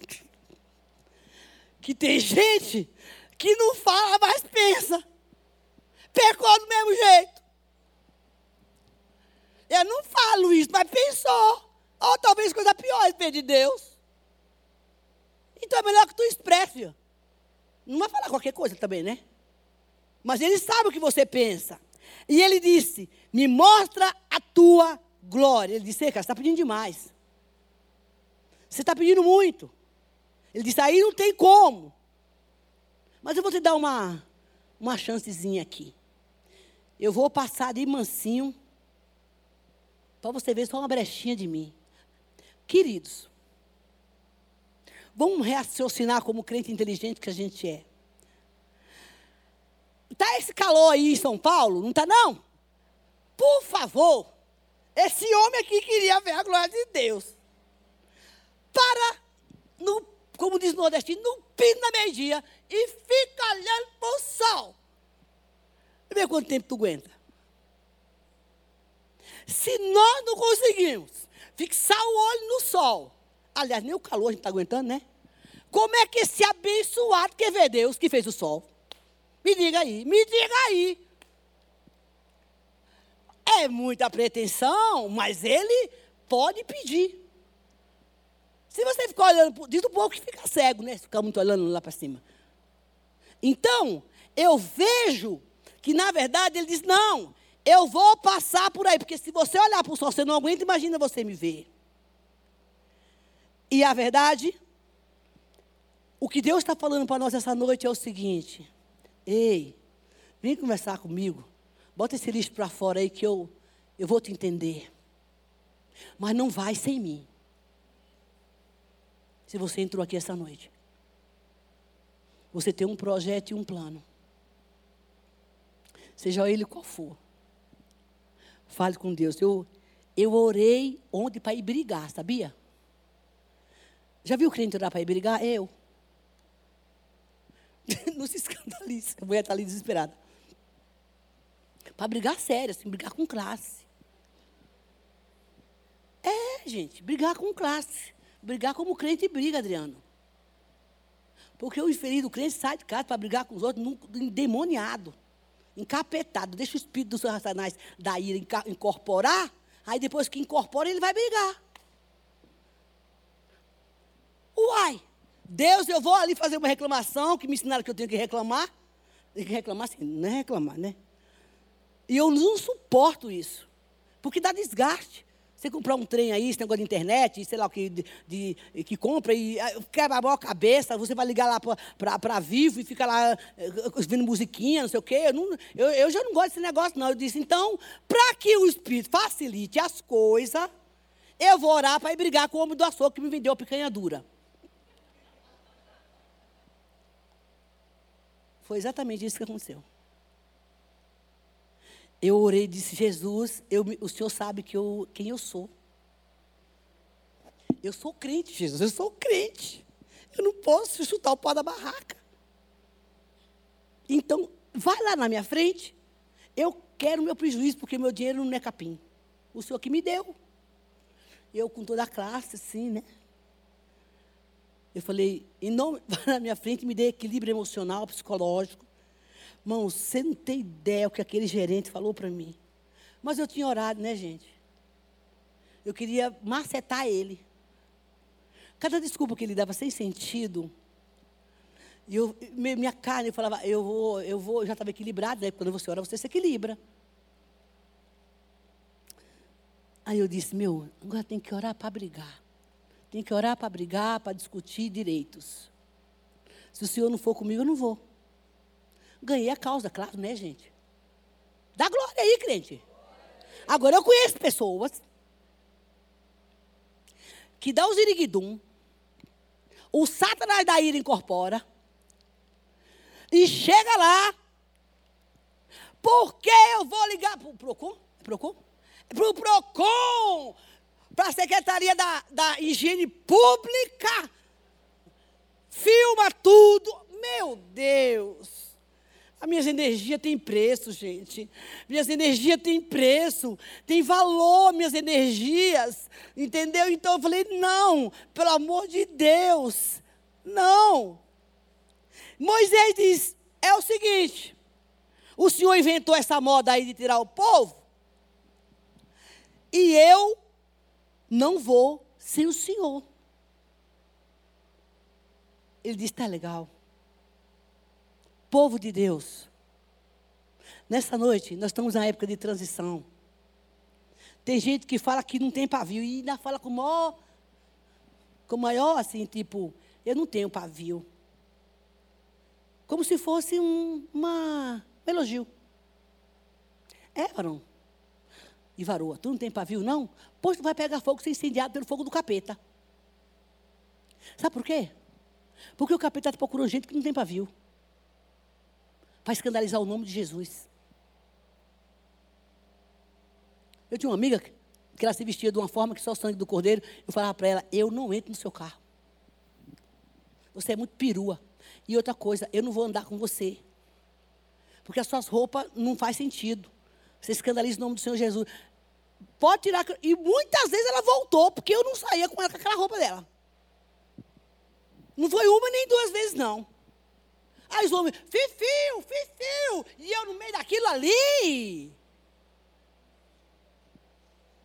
Que tem gente que não fala, mas pensa. Pecou do mesmo jeito. Eu não falo isso, mas pensou. Ou talvez coisa pior, ele de Deus. Então é melhor que tu expresse. Não vai falar qualquer coisa também, né? Mas ele sabe o que você pensa. E ele disse: Me mostra a tua glória. Ele disse: cara, você está pedindo demais. Você está pedindo muito. Ele disse: Aí não tem como. Mas eu vou te dar uma, uma chancezinha aqui. Eu vou passar de mansinho. Para você ver só uma brechinha de mim. Queridos, vamos raciocinar como crente inteligente que a gente é. Está esse calor aí em São Paulo? Não está não? Por favor, esse homem aqui queria ver a glória de Deus. Para, no, como diz o nordestino, no pino da meio-dia e fica olhando para o sol. Vê quanto tempo tu aguenta. Se nós não conseguimos fixar o olho no sol, aliás, nem o calor a gente está aguentando, né? Como é que esse abençoado quer ver Deus que fez o sol? Me diga aí, me diga aí. É muita pretensão, mas ele pode pedir. Se você ficar olhando, diz um pouco que fica cego, né? Ficar muito olhando lá para cima. Então, eu vejo que, na verdade, ele diz: não, eu vou passar por aí, porque se você olhar para o sol, você não aguenta, imagina você me ver. E a verdade, o que Deus está falando para nós essa noite é o seguinte: Ei, vem conversar comigo. Bota esse lixo para fora aí que eu, eu vou te entender. Mas não vai sem mim. Se você entrou aqui essa noite. Você tem um projeto e um plano. Seja ele qual for. Fale com Deus. Eu, eu orei ontem para ir brigar, sabia? Já viu o crente orar para ir brigar? Eu. não se escandalize. A mulher está ali desesperada. Para brigar sério, assim, brigar com classe. É, gente, brigar com classe. Brigar como crente briga, Adriano. Porque o infeliz crente sai de casa para brigar com os outros, endemoniado, encapetado. Deixa o espírito do seu Satanás da ira incorporar, aí depois que incorpora, ele vai brigar. Uai! Deus, eu vou ali fazer uma reclamação, que me ensinaram que eu tenho que reclamar. Tem que reclamar assim, não é reclamar, né? E eu não suporto isso. Porque dá desgaste. Você comprar um trem aí, esse negócio de internet, sei lá o que, de, de, que compra e ah, quebra a cabeça, você vai ligar lá para Vivo e fica lá eh, ouvindo musiquinha, não sei o quê. Eu, não, eu, eu já não gosto desse negócio, não. Eu disse, então, para que o Espírito facilite as coisas, eu vou orar para ir brigar com o homem do açougue que me vendeu a picanha dura. Foi exatamente isso que aconteceu. Eu orei e disse, Jesus, eu, o Senhor sabe que eu, quem eu sou. Eu sou crente, Jesus, eu sou crente. Eu não posso chutar o pó da barraca. Então, vai lá na minha frente. Eu quero meu prejuízo, porque meu dinheiro não é capim. O Senhor que me deu. Eu com toda a classe, assim, né? Eu falei, em nome, vai na minha frente, me dê equilíbrio emocional, psicológico. Irmão, você não tem ideia o que aquele gerente falou para mim. Mas eu tinha orado, né, gente? Eu queria macetar ele. Cada desculpa que ele dava sem sentido. E eu, minha carne, eu falava, eu vou, eu vou, eu já estava equilibrado, né? Quando você ora, você se equilibra. Aí eu disse, meu, agora tem que orar para brigar. Tem que orar para brigar, para discutir direitos. Se o Senhor não for comigo, eu não vou. Ganhei a causa, claro, né, gente? Dá glória aí, crente. Agora eu conheço pessoas que dá o ziriguidum, o satanás da ira incorpora, e chega lá, porque eu vou ligar para o Procon? Procon? Para o Procon, para a Secretaria da, da Higiene Pública. Filma tudo. Meu Deus. As minhas energias têm preço, gente. Minhas energias têm preço, tem valor, minhas energias. Entendeu? Então eu falei: não, pelo amor de Deus, não. Moisés diz: é o seguinte: o senhor inventou essa moda aí de tirar o povo, e eu não vou sem o Senhor. Ele disse: está legal. Povo de Deus, nessa noite nós estamos na época de transição. Tem gente que fala que não tem pavio e ainda fala com maior, com maior assim, tipo, eu não tenho pavio. Como se fosse um, uma, um elogio. É, varão. E varoa, tu não tem pavio, não? Pois tu vai pegar fogo ser incendiado pelo fogo do capeta. Sabe por quê? Porque o capeta está procurando gente que não tem pavio. Para escandalizar o nome de Jesus. Eu tinha uma amiga que ela se vestia de uma forma que só o sangue do cordeiro. Eu falava para ela: Eu não entro no seu carro. Você é muito perua. E outra coisa, eu não vou andar com você. Porque as suas roupas não faz sentido. Você escandaliza o nome do Senhor Jesus. Pode tirar. E muitas vezes ela voltou, porque eu não saía com ela com aquela roupa dela. Não foi uma nem duas vezes, não. Aí os homens, fifio, fifio. E eu no meio daquilo ali.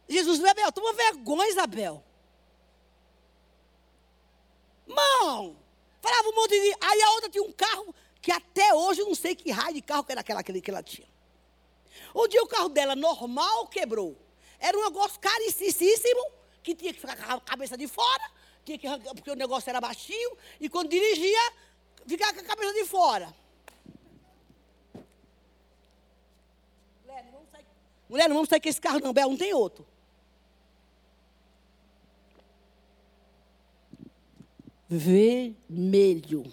Jesus, Isabel, toma vergonha, Isabel. Mão, falava um monte de. Aí a outra tinha um carro que até hoje eu não sei que raio de carro que era aquela que ela tinha. Um dia o carro dela normal quebrou. Era um negócio caricíssimo, que tinha que ficar com a cabeça de fora, tinha que porque o negócio era baixinho, e quando dirigia, ficava com a cabeça de fora. Mulher, não vamos sair, Mulher, não vamos sair com esse carro não, Bel, não tem outro. vermelho.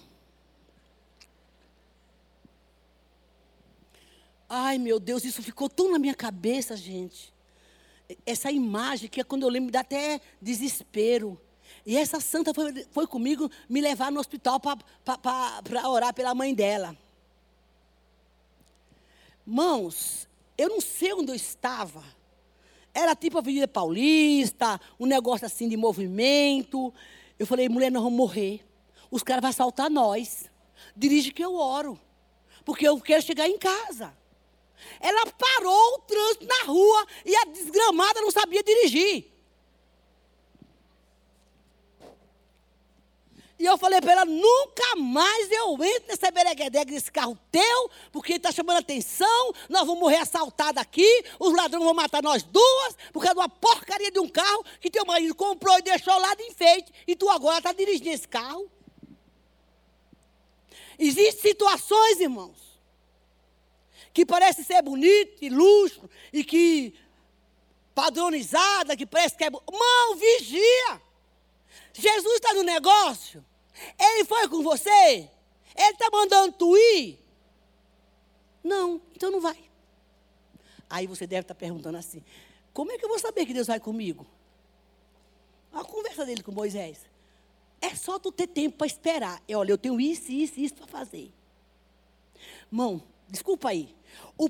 Ai, meu Deus, isso ficou tão na minha cabeça, gente. Essa imagem que é quando eu lembro dá até desespero. E essa santa foi, foi comigo me levar no hospital para orar pela mãe dela. Mãos, eu não sei onde eu estava. Era tipo a Avenida Paulista, um negócio assim de movimento. Eu falei, mulher, nós vamos morrer. Os caras vão assaltar nós. Dirige que eu oro. Porque eu quero chegar em casa. Ela parou o trânsito na rua e a desgramada não sabia dirigir. E eu falei para ela, nunca mais eu entro nessa bereguedegue desse carro teu, porque está chamando atenção, nós vamos morrer assaltados aqui, os ladrões vão matar nós duas, por causa de uma porcaria de um carro que teu marido comprou e deixou lá de enfeite, e tu agora está dirigindo esse carro. Existem situações, irmãos, que parecem ser bonitas e luxo, e que padronizada, que parece que é... Mão, vigia! Jesus está no negócio. Ele foi com você. Ele está mandando tu ir. Não, então não vai. Aí você deve estar tá perguntando assim: como é que eu vou saber que Deus vai comigo? A conversa dele com Moisés. É só tu ter tempo para esperar. Eu, olha, eu tenho isso, isso, isso para fazer. Mão, desculpa aí. O,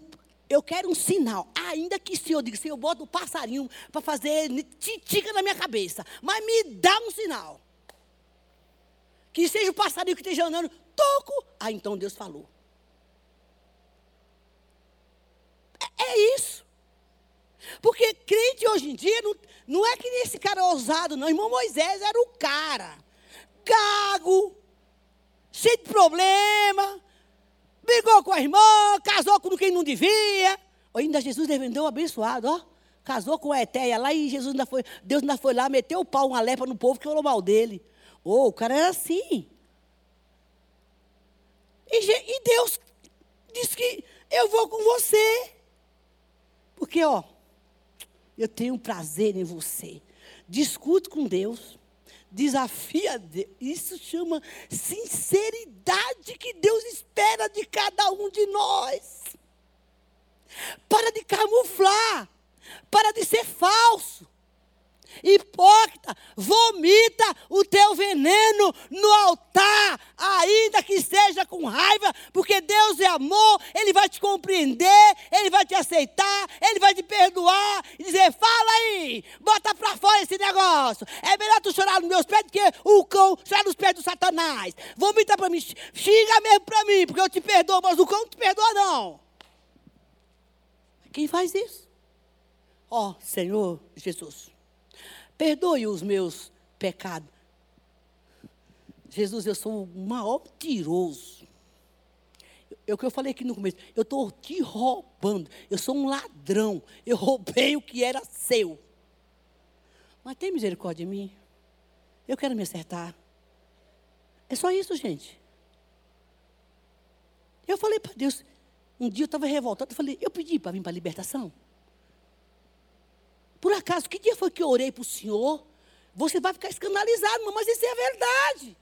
eu quero um sinal. Ainda que se eu diga, se eu boto passarinho para fazer titica na minha cabeça. Mas me dá um sinal. Que seja o passarinho que esteja andando, toco. Ah, então Deus falou. É, é isso. Porque crente hoje em dia não, não é que nem esse cara ousado, não. Irmão Moisés era o cara. Gago, cheio de problema, brigou com a irmã, casou com quem não devia. Ainda Jesus defendeu abençoado, ó. Casou com a Etéia lá e Jesus ainda foi, Deus ainda foi lá, meteu o pau, uma lepa no povo que falou mal dele. Oh, o cara era assim. E, e Deus disse que eu vou com você. Porque, ó, eu tenho prazer em você. Discute com Deus desafia Deus. Isso chama sinceridade que Deus espera de cada um de nós. Para de camuflar, para de ser falso hipócrita, vomita o teu veneno no altar, ainda que seja com raiva, porque Deus é amor, Ele vai te compreender, Ele vai te aceitar, Ele vai te perdoar e dizer: fala aí, bota para fora esse negócio. É melhor tu chorar nos meus pés do que o cão chorar nos pés do Satanás. Vomita para mim, xinga mesmo para mim, porque eu te perdoo, mas o cão não te perdoa, não. Quem faz isso? Ó oh, Senhor Jesus, perdoe os meus pecados. Jesus, eu sou o maior mentiroso. É o que eu falei aqui no começo. Eu estou te roubando. Eu sou um ladrão. Eu roubei o que era seu. Mas tem misericórdia de mim. Eu quero me acertar. É só isso, gente. Eu falei para Deus. Um dia eu estava revoltado. Eu falei, eu pedi para vir para a libertação. Por acaso, que dia foi que eu orei para o Senhor? Você vai ficar escandalizado, mas isso é verdade.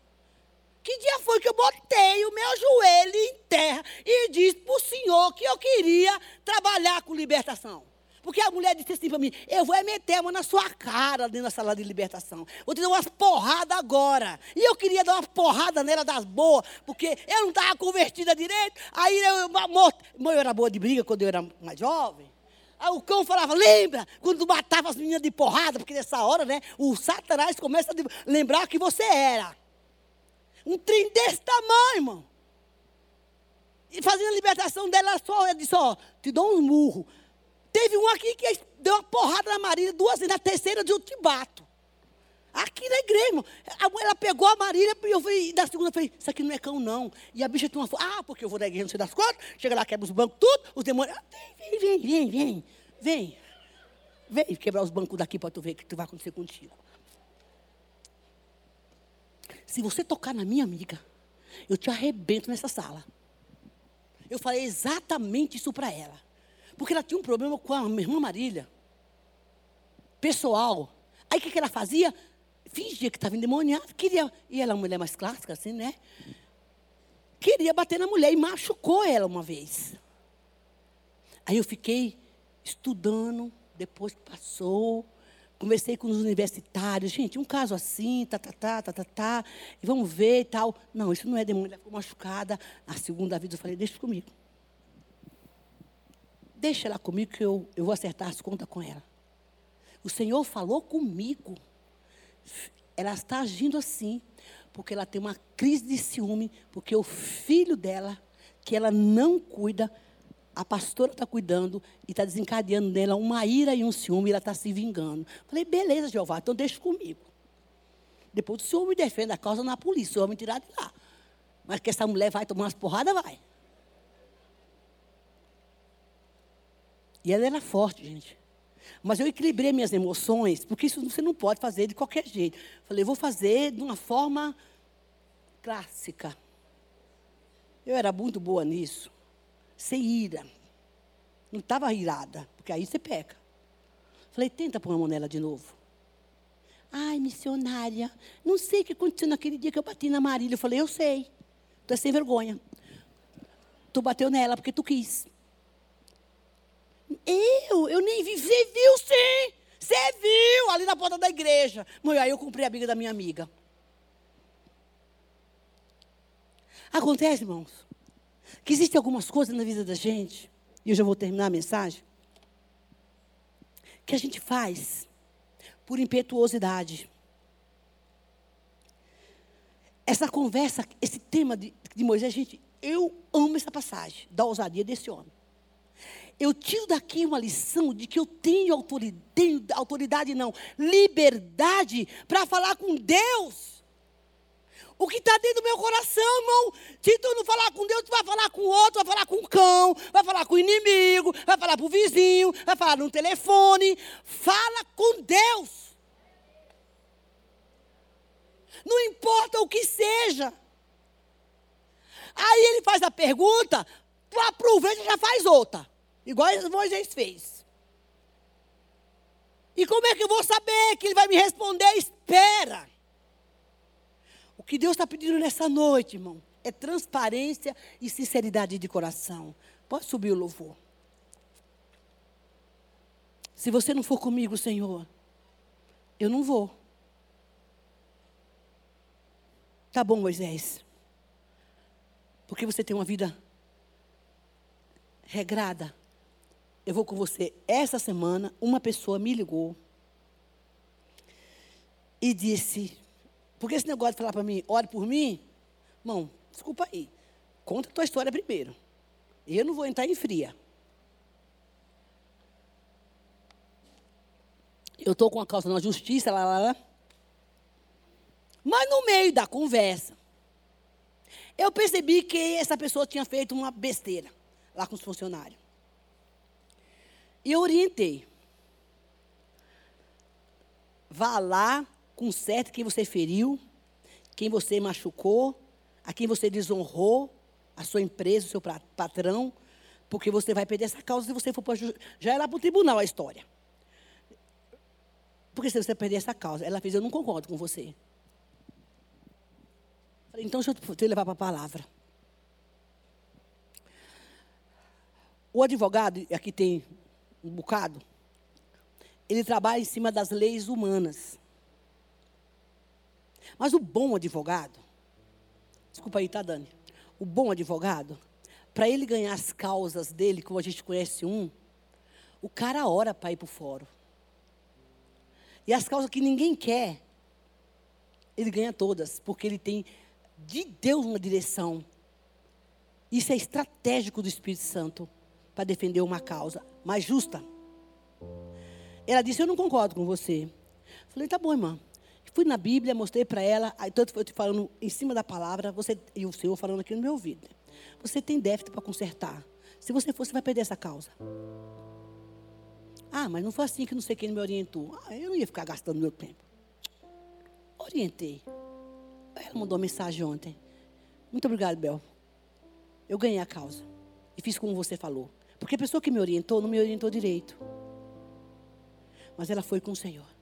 Que dia foi que eu botei o meu joelho em terra e disse para o Senhor que eu queria trabalhar com libertação? Porque a mulher disse assim para mim: Eu vou meter a mão na sua cara dentro da sala de libertação. Vou te dar umas porradas agora. E eu queria dar umas porradas nela das boas, porque eu não estava convertida direito. Aí eu, eu, eu era boa de briga quando eu era mais jovem. O cão falava, lembra, quando matava as meninas de porrada, porque nessa hora, né, o Satanás começa a lembrar que você era. Um trem desse tamanho, irmão. E fazendo a libertação dela só, ela disse, ó, te dou um murro. Teve um aqui que deu uma porrada na Marília, duas vezes, na terceira eu te bato. Aqui na igreja, irmão. Ela pegou a Marília e eu falei, da segunda eu falei, isso aqui não é cão, não. E a bicha tem uma Ah, porque eu vou na igreja, não sei das quantas. Chega lá, quebra os bancos, tudo. Os demônios. Ah, vem, vem, vem, vem. Vem. Vem quebrar os bancos daqui para tu ver o que vai acontecer contigo. Se você tocar na minha amiga, eu te arrebento nessa sala. Eu falei exatamente isso para ela. Porque ela tinha um problema com a minha irmã Marília. Pessoal. Aí o que, que ela fazia? Fingia que estava endemoniada. Queria. E ela é uma mulher mais clássica, assim, né? Queria bater na mulher e machucou ela uma vez. Aí eu fiquei estudando, depois que passou. Conversei com os universitários, gente, um caso assim, tá, tá, tá, tá, tá, tá, e vamos ver e tal. Não, isso não é demônio, ela ficou machucada. Na segunda vez eu falei, deixa comigo. Deixa ela comigo que eu, eu vou acertar as contas com ela. O Senhor falou comigo. Ela está agindo assim, porque ela tem uma crise de ciúme, porque o filho dela, que ela não cuida, a pastora está cuidando e está desencadeando nela uma ira e um ciúme, e ela está se vingando. Falei, beleza, Jeová, então deixa comigo. Depois o senhor me defende a causa na polícia, o senhor me tirar de lá. Mas que essa mulher vai tomar umas porradas, vai. E ela era forte, gente. Mas eu equilibrei minhas emoções, porque isso você não pode fazer de qualquer jeito. Falei, vou fazer de uma forma clássica. Eu era muito boa nisso sem ira. Não estava irada, porque aí você peca. Falei, tenta pôr a mão nela de novo. Ai, missionária, não sei o que aconteceu naquele dia que eu bati na Marília. Eu falei, eu sei. Tu é sem vergonha. Tu bateu nela porque tu quis. Eu? Eu nem vi. Você viu sim. Você viu ali na porta da igreja. Mãe, aí eu comprei a briga da minha amiga. Acontece, irmãos que existem algumas coisas na vida da gente, e eu já vou terminar a mensagem, que a gente faz por impetuosidade. Essa conversa, esse tema de, de Moisés, gente, eu amo essa passagem da ousadia desse homem. Eu tiro daqui uma lição de que eu tenho autoridade, autoridade não, liberdade para falar com Deus o que está dentro do meu coração, irmão. Se tu não falar com Deus, tu vai falar com outro, vai falar com o cão, vai falar com o inimigo, vai falar para o vizinho, vai falar no telefone. Fala com Deus. Não importa o que seja. Aí ele faz a pergunta, tu aproveita e já faz outra. Igual Moisés fez. E como é que eu vou saber que ele vai me responder? Espera. O que Deus está pedindo nessa noite, irmão, é transparência e sinceridade de coração. Pode subir o louvor. Se você não for comigo, Senhor, eu não vou. Tá bom, Moisés. Porque você tem uma vida regrada. Eu vou com você. Essa semana, uma pessoa me ligou e disse: porque esse negócio de falar para mim, ore por mim, irmão, desculpa aí. Conta a tua história primeiro. Eu não vou entrar em fria. Eu estou com a causa na justiça, lá, lá, lá. Mas no meio da conversa, eu percebi que essa pessoa tinha feito uma besteira lá com os funcionários. E eu orientei. Vá lá, conserte quem você feriu, quem você machucou, a quem você desonrou, a sua empresa, o seu patrão, porque você vai perder essa causa se você for para já era para o tribunal a história. Porque se você perder essa causa, ela fez, eu não concordo com você. Falei, então deixa eu te levar para a palavra. O advogado, aqui tem um bocado, ele trabalha em cima das leis humanas. Mas o bom advogado, desculpa aí, tá, Dani? O bom advogado, para ele ganhar as causas dele, como a gente conhece um, o cara ora para ir para o fórum. E as causas que ninguém quer, ele ganha todas, porque ele tem de Deus uma direção. Isso é estratégico do Espírito Santo para defender uma causa mais justa. Ela disse: Eu não concordo com você. Falei: Tá bom, irmã. Fui na Bíblia, mostrei para ela, aí tanto foi te falando em cima da palavra, você e o Senhor falando aqui no meu ouvido. Você tem déficit para consertar. Se você for, você vai perder essa causa. Ah, mas não foi assim que não sei quem me orientou. Ah, eu não ia ficar gastando meu tempo. Orientei. Ela mandou mensagem ontem. Muito obrigado, Bel. Eu ganhei a causa. E fiz como você falou. Porque a pessoa que me orientou não me orientou direito. Mas ela foi com o Senhor.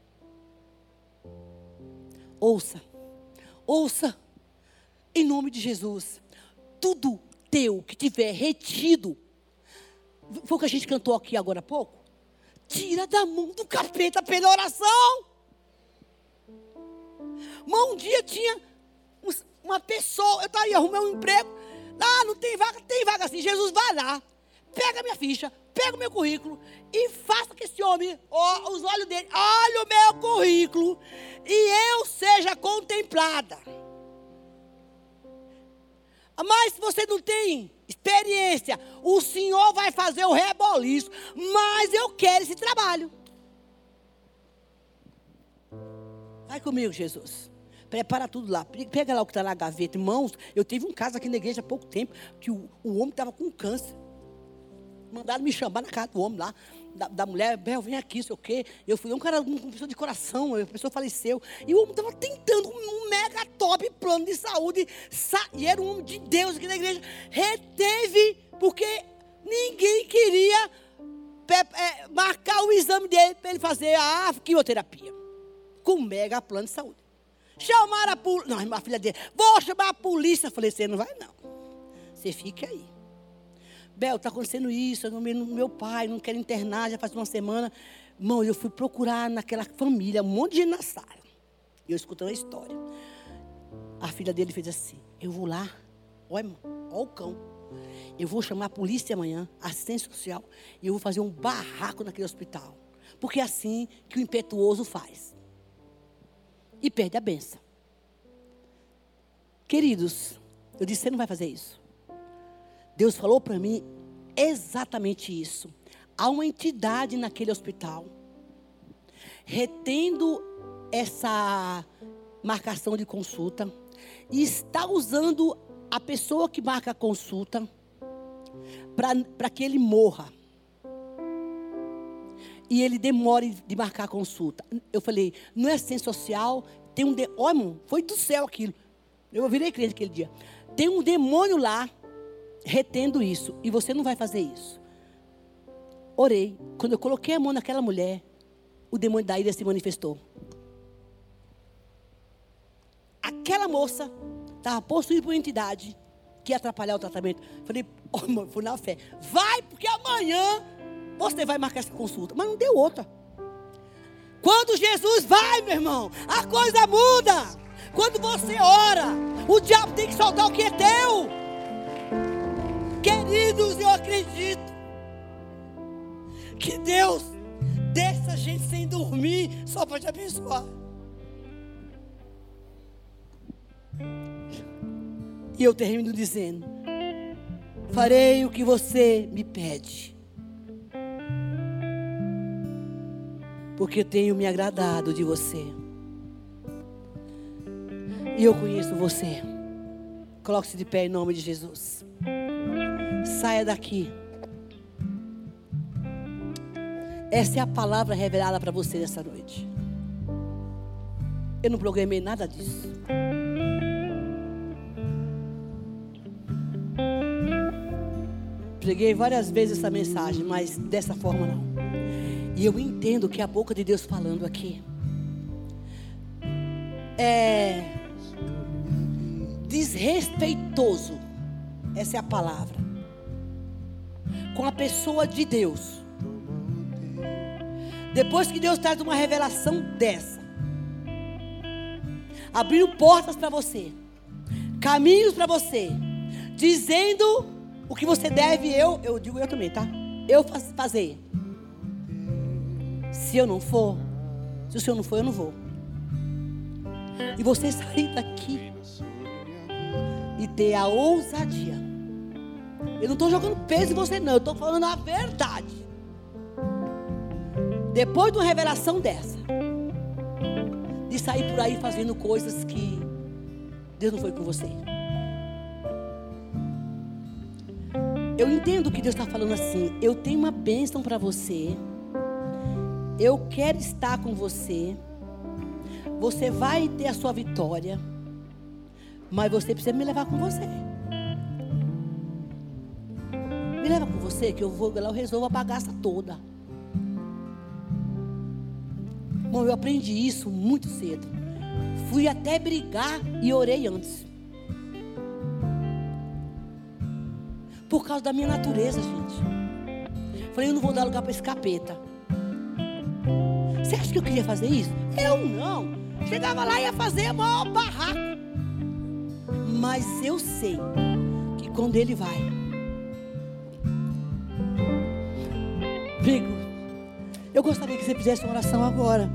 Ouça. Ouça. Em nome de Jesus. Tudo teu que tiver retido. Foi o que a gente cantou aqui agora há pouco tira da mão do capeta pela oração. Mas um dia tinha uma pessoa, eu estava aí arrumando um emprego. Ah, não tem vaga, tem vaga assim. Jesus vai lá, pega minha ficha, pega o meu currículo e faça que esse homem, ó, os olhos dele, olhe o meu currículo e eu seja contemplada. Mas se você não tem experiência, o Senhor vai fazer o reboliço, mas eu quero esse trabalho. Vai comigo, Jesus. Prepara tudo lá. Pega lá o que está na gaveta. Irmãos, eu tive um caso aqui na igreja há pouco tempo que o, o homem estava com câncer. Mandaram me chamar na casa do homem lá da, da mulher, Bel, vem aqui, sei o quê. Eu fui um cara, uma pessoa de coração, a pessoa faleceu. E o homem estava tentando um, mega top plano de saúde. E era um homem de Deus aqui na igreja. Reteve, porque ninguém queria é, marcar o exame dele para ele fazer a quimioterapia. Com mega plano de saúde. Chamaram a polícia. Não, a filha dele, vou chamar a polícia. Eu falei, você não vai não. Você fica aí. Bel, está acontecendo isso, meu, pai não quer internar, já faz uma semana. Irmão, eu fui procurar naquela família, um monte de gente na sala. E eu escutando a história. A filha dele fez assim: Eu vou lá, olha, olha o cão. Eu vou chamar a polícia amanhã, assistência social, e eu vou fazer um barraco naquele hospital. Porque é assim que o impetuoso faz. E perde a benção. Queridos, eu disse: Você não vai fazer isso. Deus falou para mim exatamente isso. Há uma entidade naquele hospital retendo essa marcação de consulta e está usando a pessoa que marca a consulta para que ele morra. E ele demore de marcar a consulta. Eu falei, não é ciência social, tem um demônio. Foi do céu aquilo. Eu virei crente aquele dia. Tem um demônio lá retendo isso. E você não vai fazer isso. Orei. Quando eu coloquei a mão naquela mulher, o demônio da ira se manifestou. Aquela moça estava possuída por uma entidade que ia atrapalhar o tratamento. Falei, oh, fui na fé. Vai, porque amanhã você vai marcar essa consulta. Mas não deu outra. Quando Jesus vai, meu irmão, a coisa muda. Quando você ora, o diabo tem que soltar o que é teu. Queridos, eu acredito que Deus deixa a gente sem dormir só para te abençoar. E eu termino dizendo: Farei o que você me pede. porque tenho me agradado de você. E eu conheço você. Coloque-se de pé em nome de Jesus. Saia daqui. Essa é a palavra revelada para você nessa noite. Eu não programei nada disso. Preguei várias vezes essa mensagem, mas dessa forma não. E eu entendo que é a boca de Deus falando aqui é desrespeitoso. Essa é a palavra. Com a pessoa de Deus. Depois que Deus traz uma revelação dessa, abrindo portas para você, caminhos para você, dizendo o que você deve, eu, eu digo eu também, tá? Eu fazer. Se eu não for, se o senhor não for, eu não vou. E você sair daqui e ter a ousadia. Eu não estou jogando peso em você, não. Eu estou falando a verdade. Depois de uma revelação dessa, de sair por aí fazendo coisas que Deus não foi com você. Eu entendo que Deus está falando assim. Eu tenho uma bênção para você. Eu quero estar com você. Você vai ter a sua vitória. Mas você precisa me levar com você. Me leva com você que eu vou lá, eu resolvo a bagaça toda. Bom, eu aprendi isso muito cedo. Fui até brigar e orei antes. Por causa da minha natureza, gente. Falei, eu não vou dar lugar para esse capeta. Você acha que eu queria fazer isso? Eu não. Chegava lá e ia fazer a maior barraco. Mas eu sei que quando ele vai. Amigo, eu gostaria que você fizesse uma oração agora.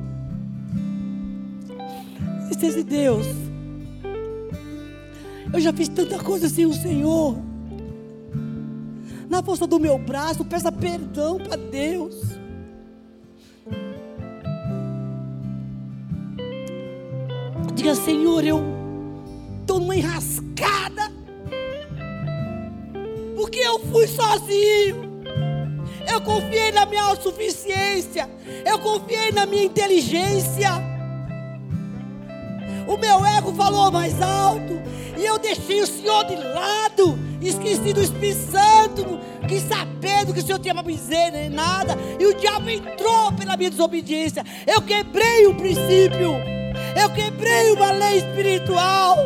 Disse Deus. Eu já fiz tanta coisa sem o Senhor. Na força do meu braço, peça perdão para Deus. Diga, Senhor, eu estou numa enrascada. Porque eu fui sozinho. Eu confiei na minha autossuficiência. Eu confiei na minha inteligência. O meu ego falou mais alto. E eu deixei o Senhor de lado. Esqueci do Espírito Santo. Que sabendo que o Senhor tinha para me dizer nem nada. E o diabo entrou pela minha desobediência. Eu quebrei o princípio. Eu quebrei uma lei espiritual.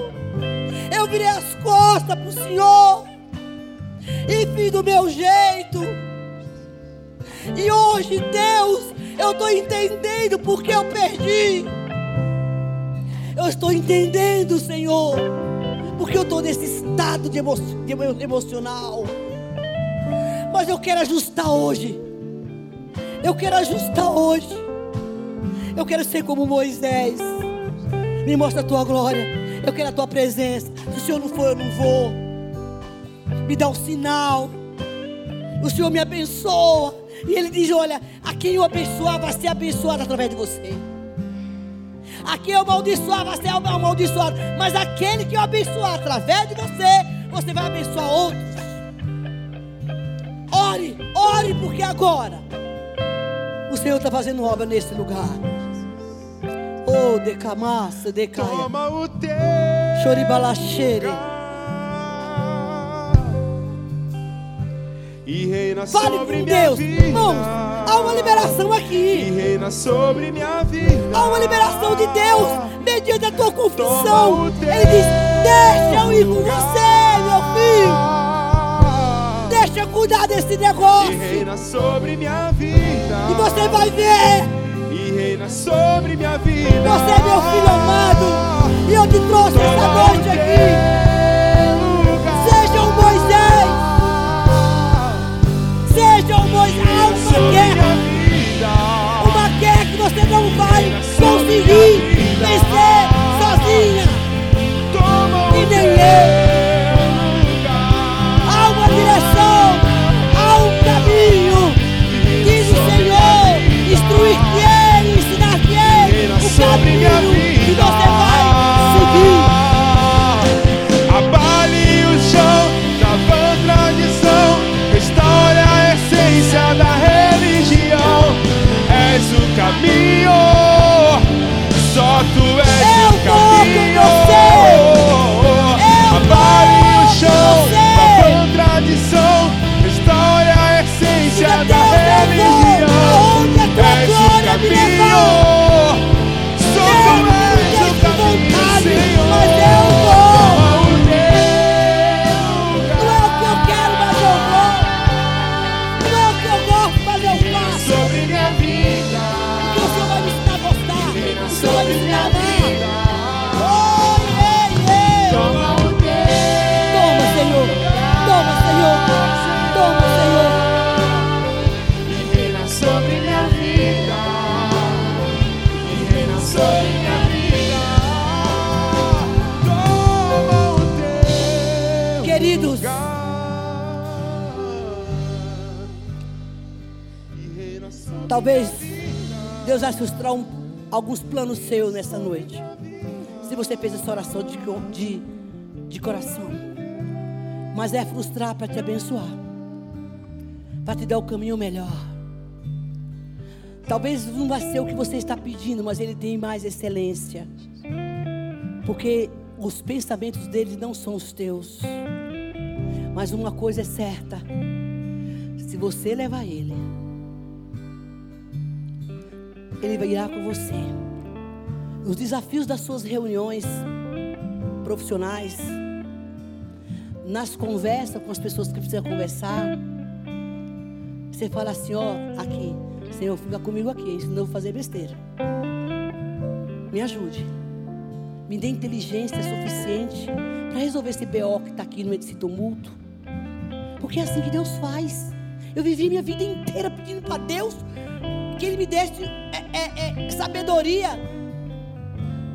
Eu virei as costas para o Senhor. E fiz do meu jeito. E hoje, Deus, eu estou entendendo porque eu perdi. Eu estou entendendo, Senhor, porque eu estou nesse estado de, emo de emocional. Mas eu quero ajustar hoje. Eu quero ajustar hoje. Eu quero ser como Moisés. Me mostra a tua glória. Eu quero a tua presença. Se o Senhor não for, eu não vou. Me dá um sinal. O Senhor me abençoa. E ele diz: Olha, a quem eu abençoar vai ser abençoado através de você. A quem eu amaldiçoar vai ser amaldiçoado. Mas aquele que eu abençoar através de você, você vai abençoar outros. Ore, ore, porque agora o Senhor está fazendo obra nesse lugar. Oh, decamassa, decaia. Toma o teu Choribalaxere. Fale com Deus. Irmãos, há uma liberação aqui. Reina sobre minha vida. Há uma liberação de Deus mediante a tua confissão. Ele diz: Deixa eu ir com você, meu filho. Deixa eu cuidar desse negócio. E reina sobre minha vida. E você vai ver reina sobre minha vida. Você é meu filho amado. E eu te trouxe essa noite aqui. Guerra. Uma guerra que você não vai conseguir Queridos, talvez Deus vai frustrar um, alguns planos seus nessa noite. Se você fez essa oração de, de, de coração, mas é frustrar para te abençoar, para te dar o caminho melhor. Talvez não vai ser o que você está pedindo, mas Ele tem mais excelência. Porque os pensamentos dele não são os teus. Mas uma coisa é certa: se você levar Ele, Ele irá com você. Nos desafios das suas reuniões profissionais, nas conversas com as pessoas que precisa conversar, você fala assim: ó, aqui, Senhor, fica comigo aqui, senão eu vou fazer besteira. Me ajude. Me dê inteligência suficiente para resolver esse BO que está aqui no meio desse tumulto. Porque é assim que Deus faz. Eu vivi minha vida inteira pedindo para Deus que Ele me desse é, é, é, sabedoria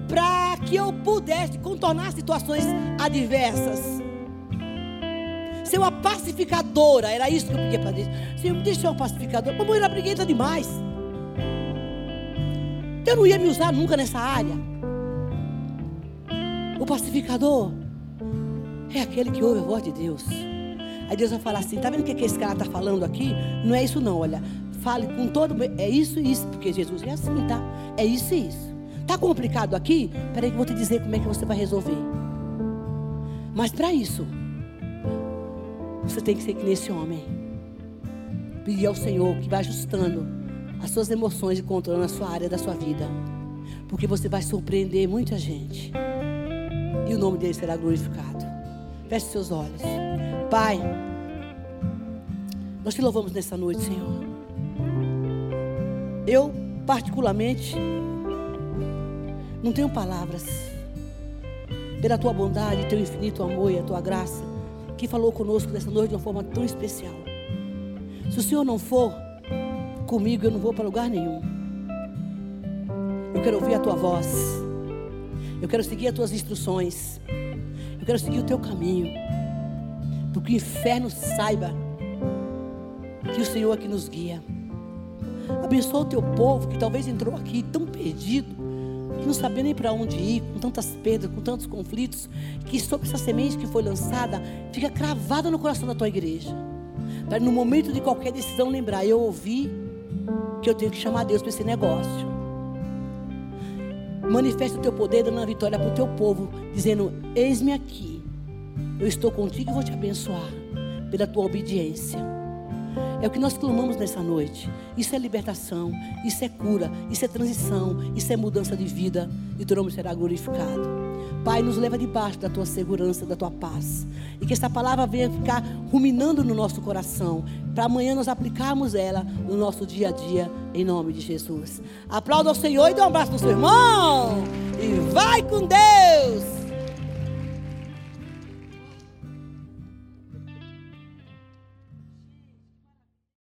para que eu pudesse contornar situações adversas. Ser uma pacificadora, era isso que eu pedia para Deus. Senhor, me deixa ser uma pacificadora. Mamãe era briguenta demais. Eu não ia me usar nunca nessa área. O pacificador é aquele que ouve a voz de Deus. Aí Deus vai falar assim: tá vendo o que, que esse cara está falando aqui? Não é isso, não. Olha, fale com todo. É isso e isso, porque Jesus é assim, tá? É isso e isso. Tá complicado aqui? Peraí que eu vou te dizer como é que você vai resolver. Mas para isso, você tem que ser que nesse homem. Pedir ao Senhor que vai ajustando as suas emoções e controlando a sua área da sua vida. Porque você vai surpreender muita gente. E o nome dele será glorificado. Feche seus olhos. Pai, nós te louvamos nessa noite, Senhor. Eu, particularmente, não tenho palavras pela tua bondade, teu infinito amor e a tua graça que falou conosco nessa noite de uma forma tão especial. Se o Senhor não for comigo, eu não vou para lugar nenhum. Eu quero ouvir a tua voz. Eu quero seguir as tuas instruções. Eu quero seguir o teu caminho. Porque o inferno saiba que o Senhor aqui nos guia. Abençoa o teu povo que talvez entrou aqui tão perdido, não sabia nem para onde ir, com tantas perdas, com tantos conflitos, que sobre essa semente que foi lançada, fica cravada no coração da tua igreja. Para no momento de qualquer decisão lembrar, eu ouvi que eu tenho que chamar Deus para esse negócio. Manifesta o teu poder, dando a vitória para o teu povo, dizendo: Eis-me aqui, eu estou contigo e vou te abençoar pela tua obediência. É o que nós clamamos nessa noite. Isso é libertação, isso é cura, isso é transição, isso é mudança de vida e teu nome será glorificado. Pai, nos leva debaixo da tua segurança, da tua paz. E que essa palavra venha ficar ruminando no nosso coração, para amanhã nós aplicarmos ela no nosso dia a dia, em nome de Jesus. Aplauda o Senhor e dê um abraço no seu irmão. E vai com Deus.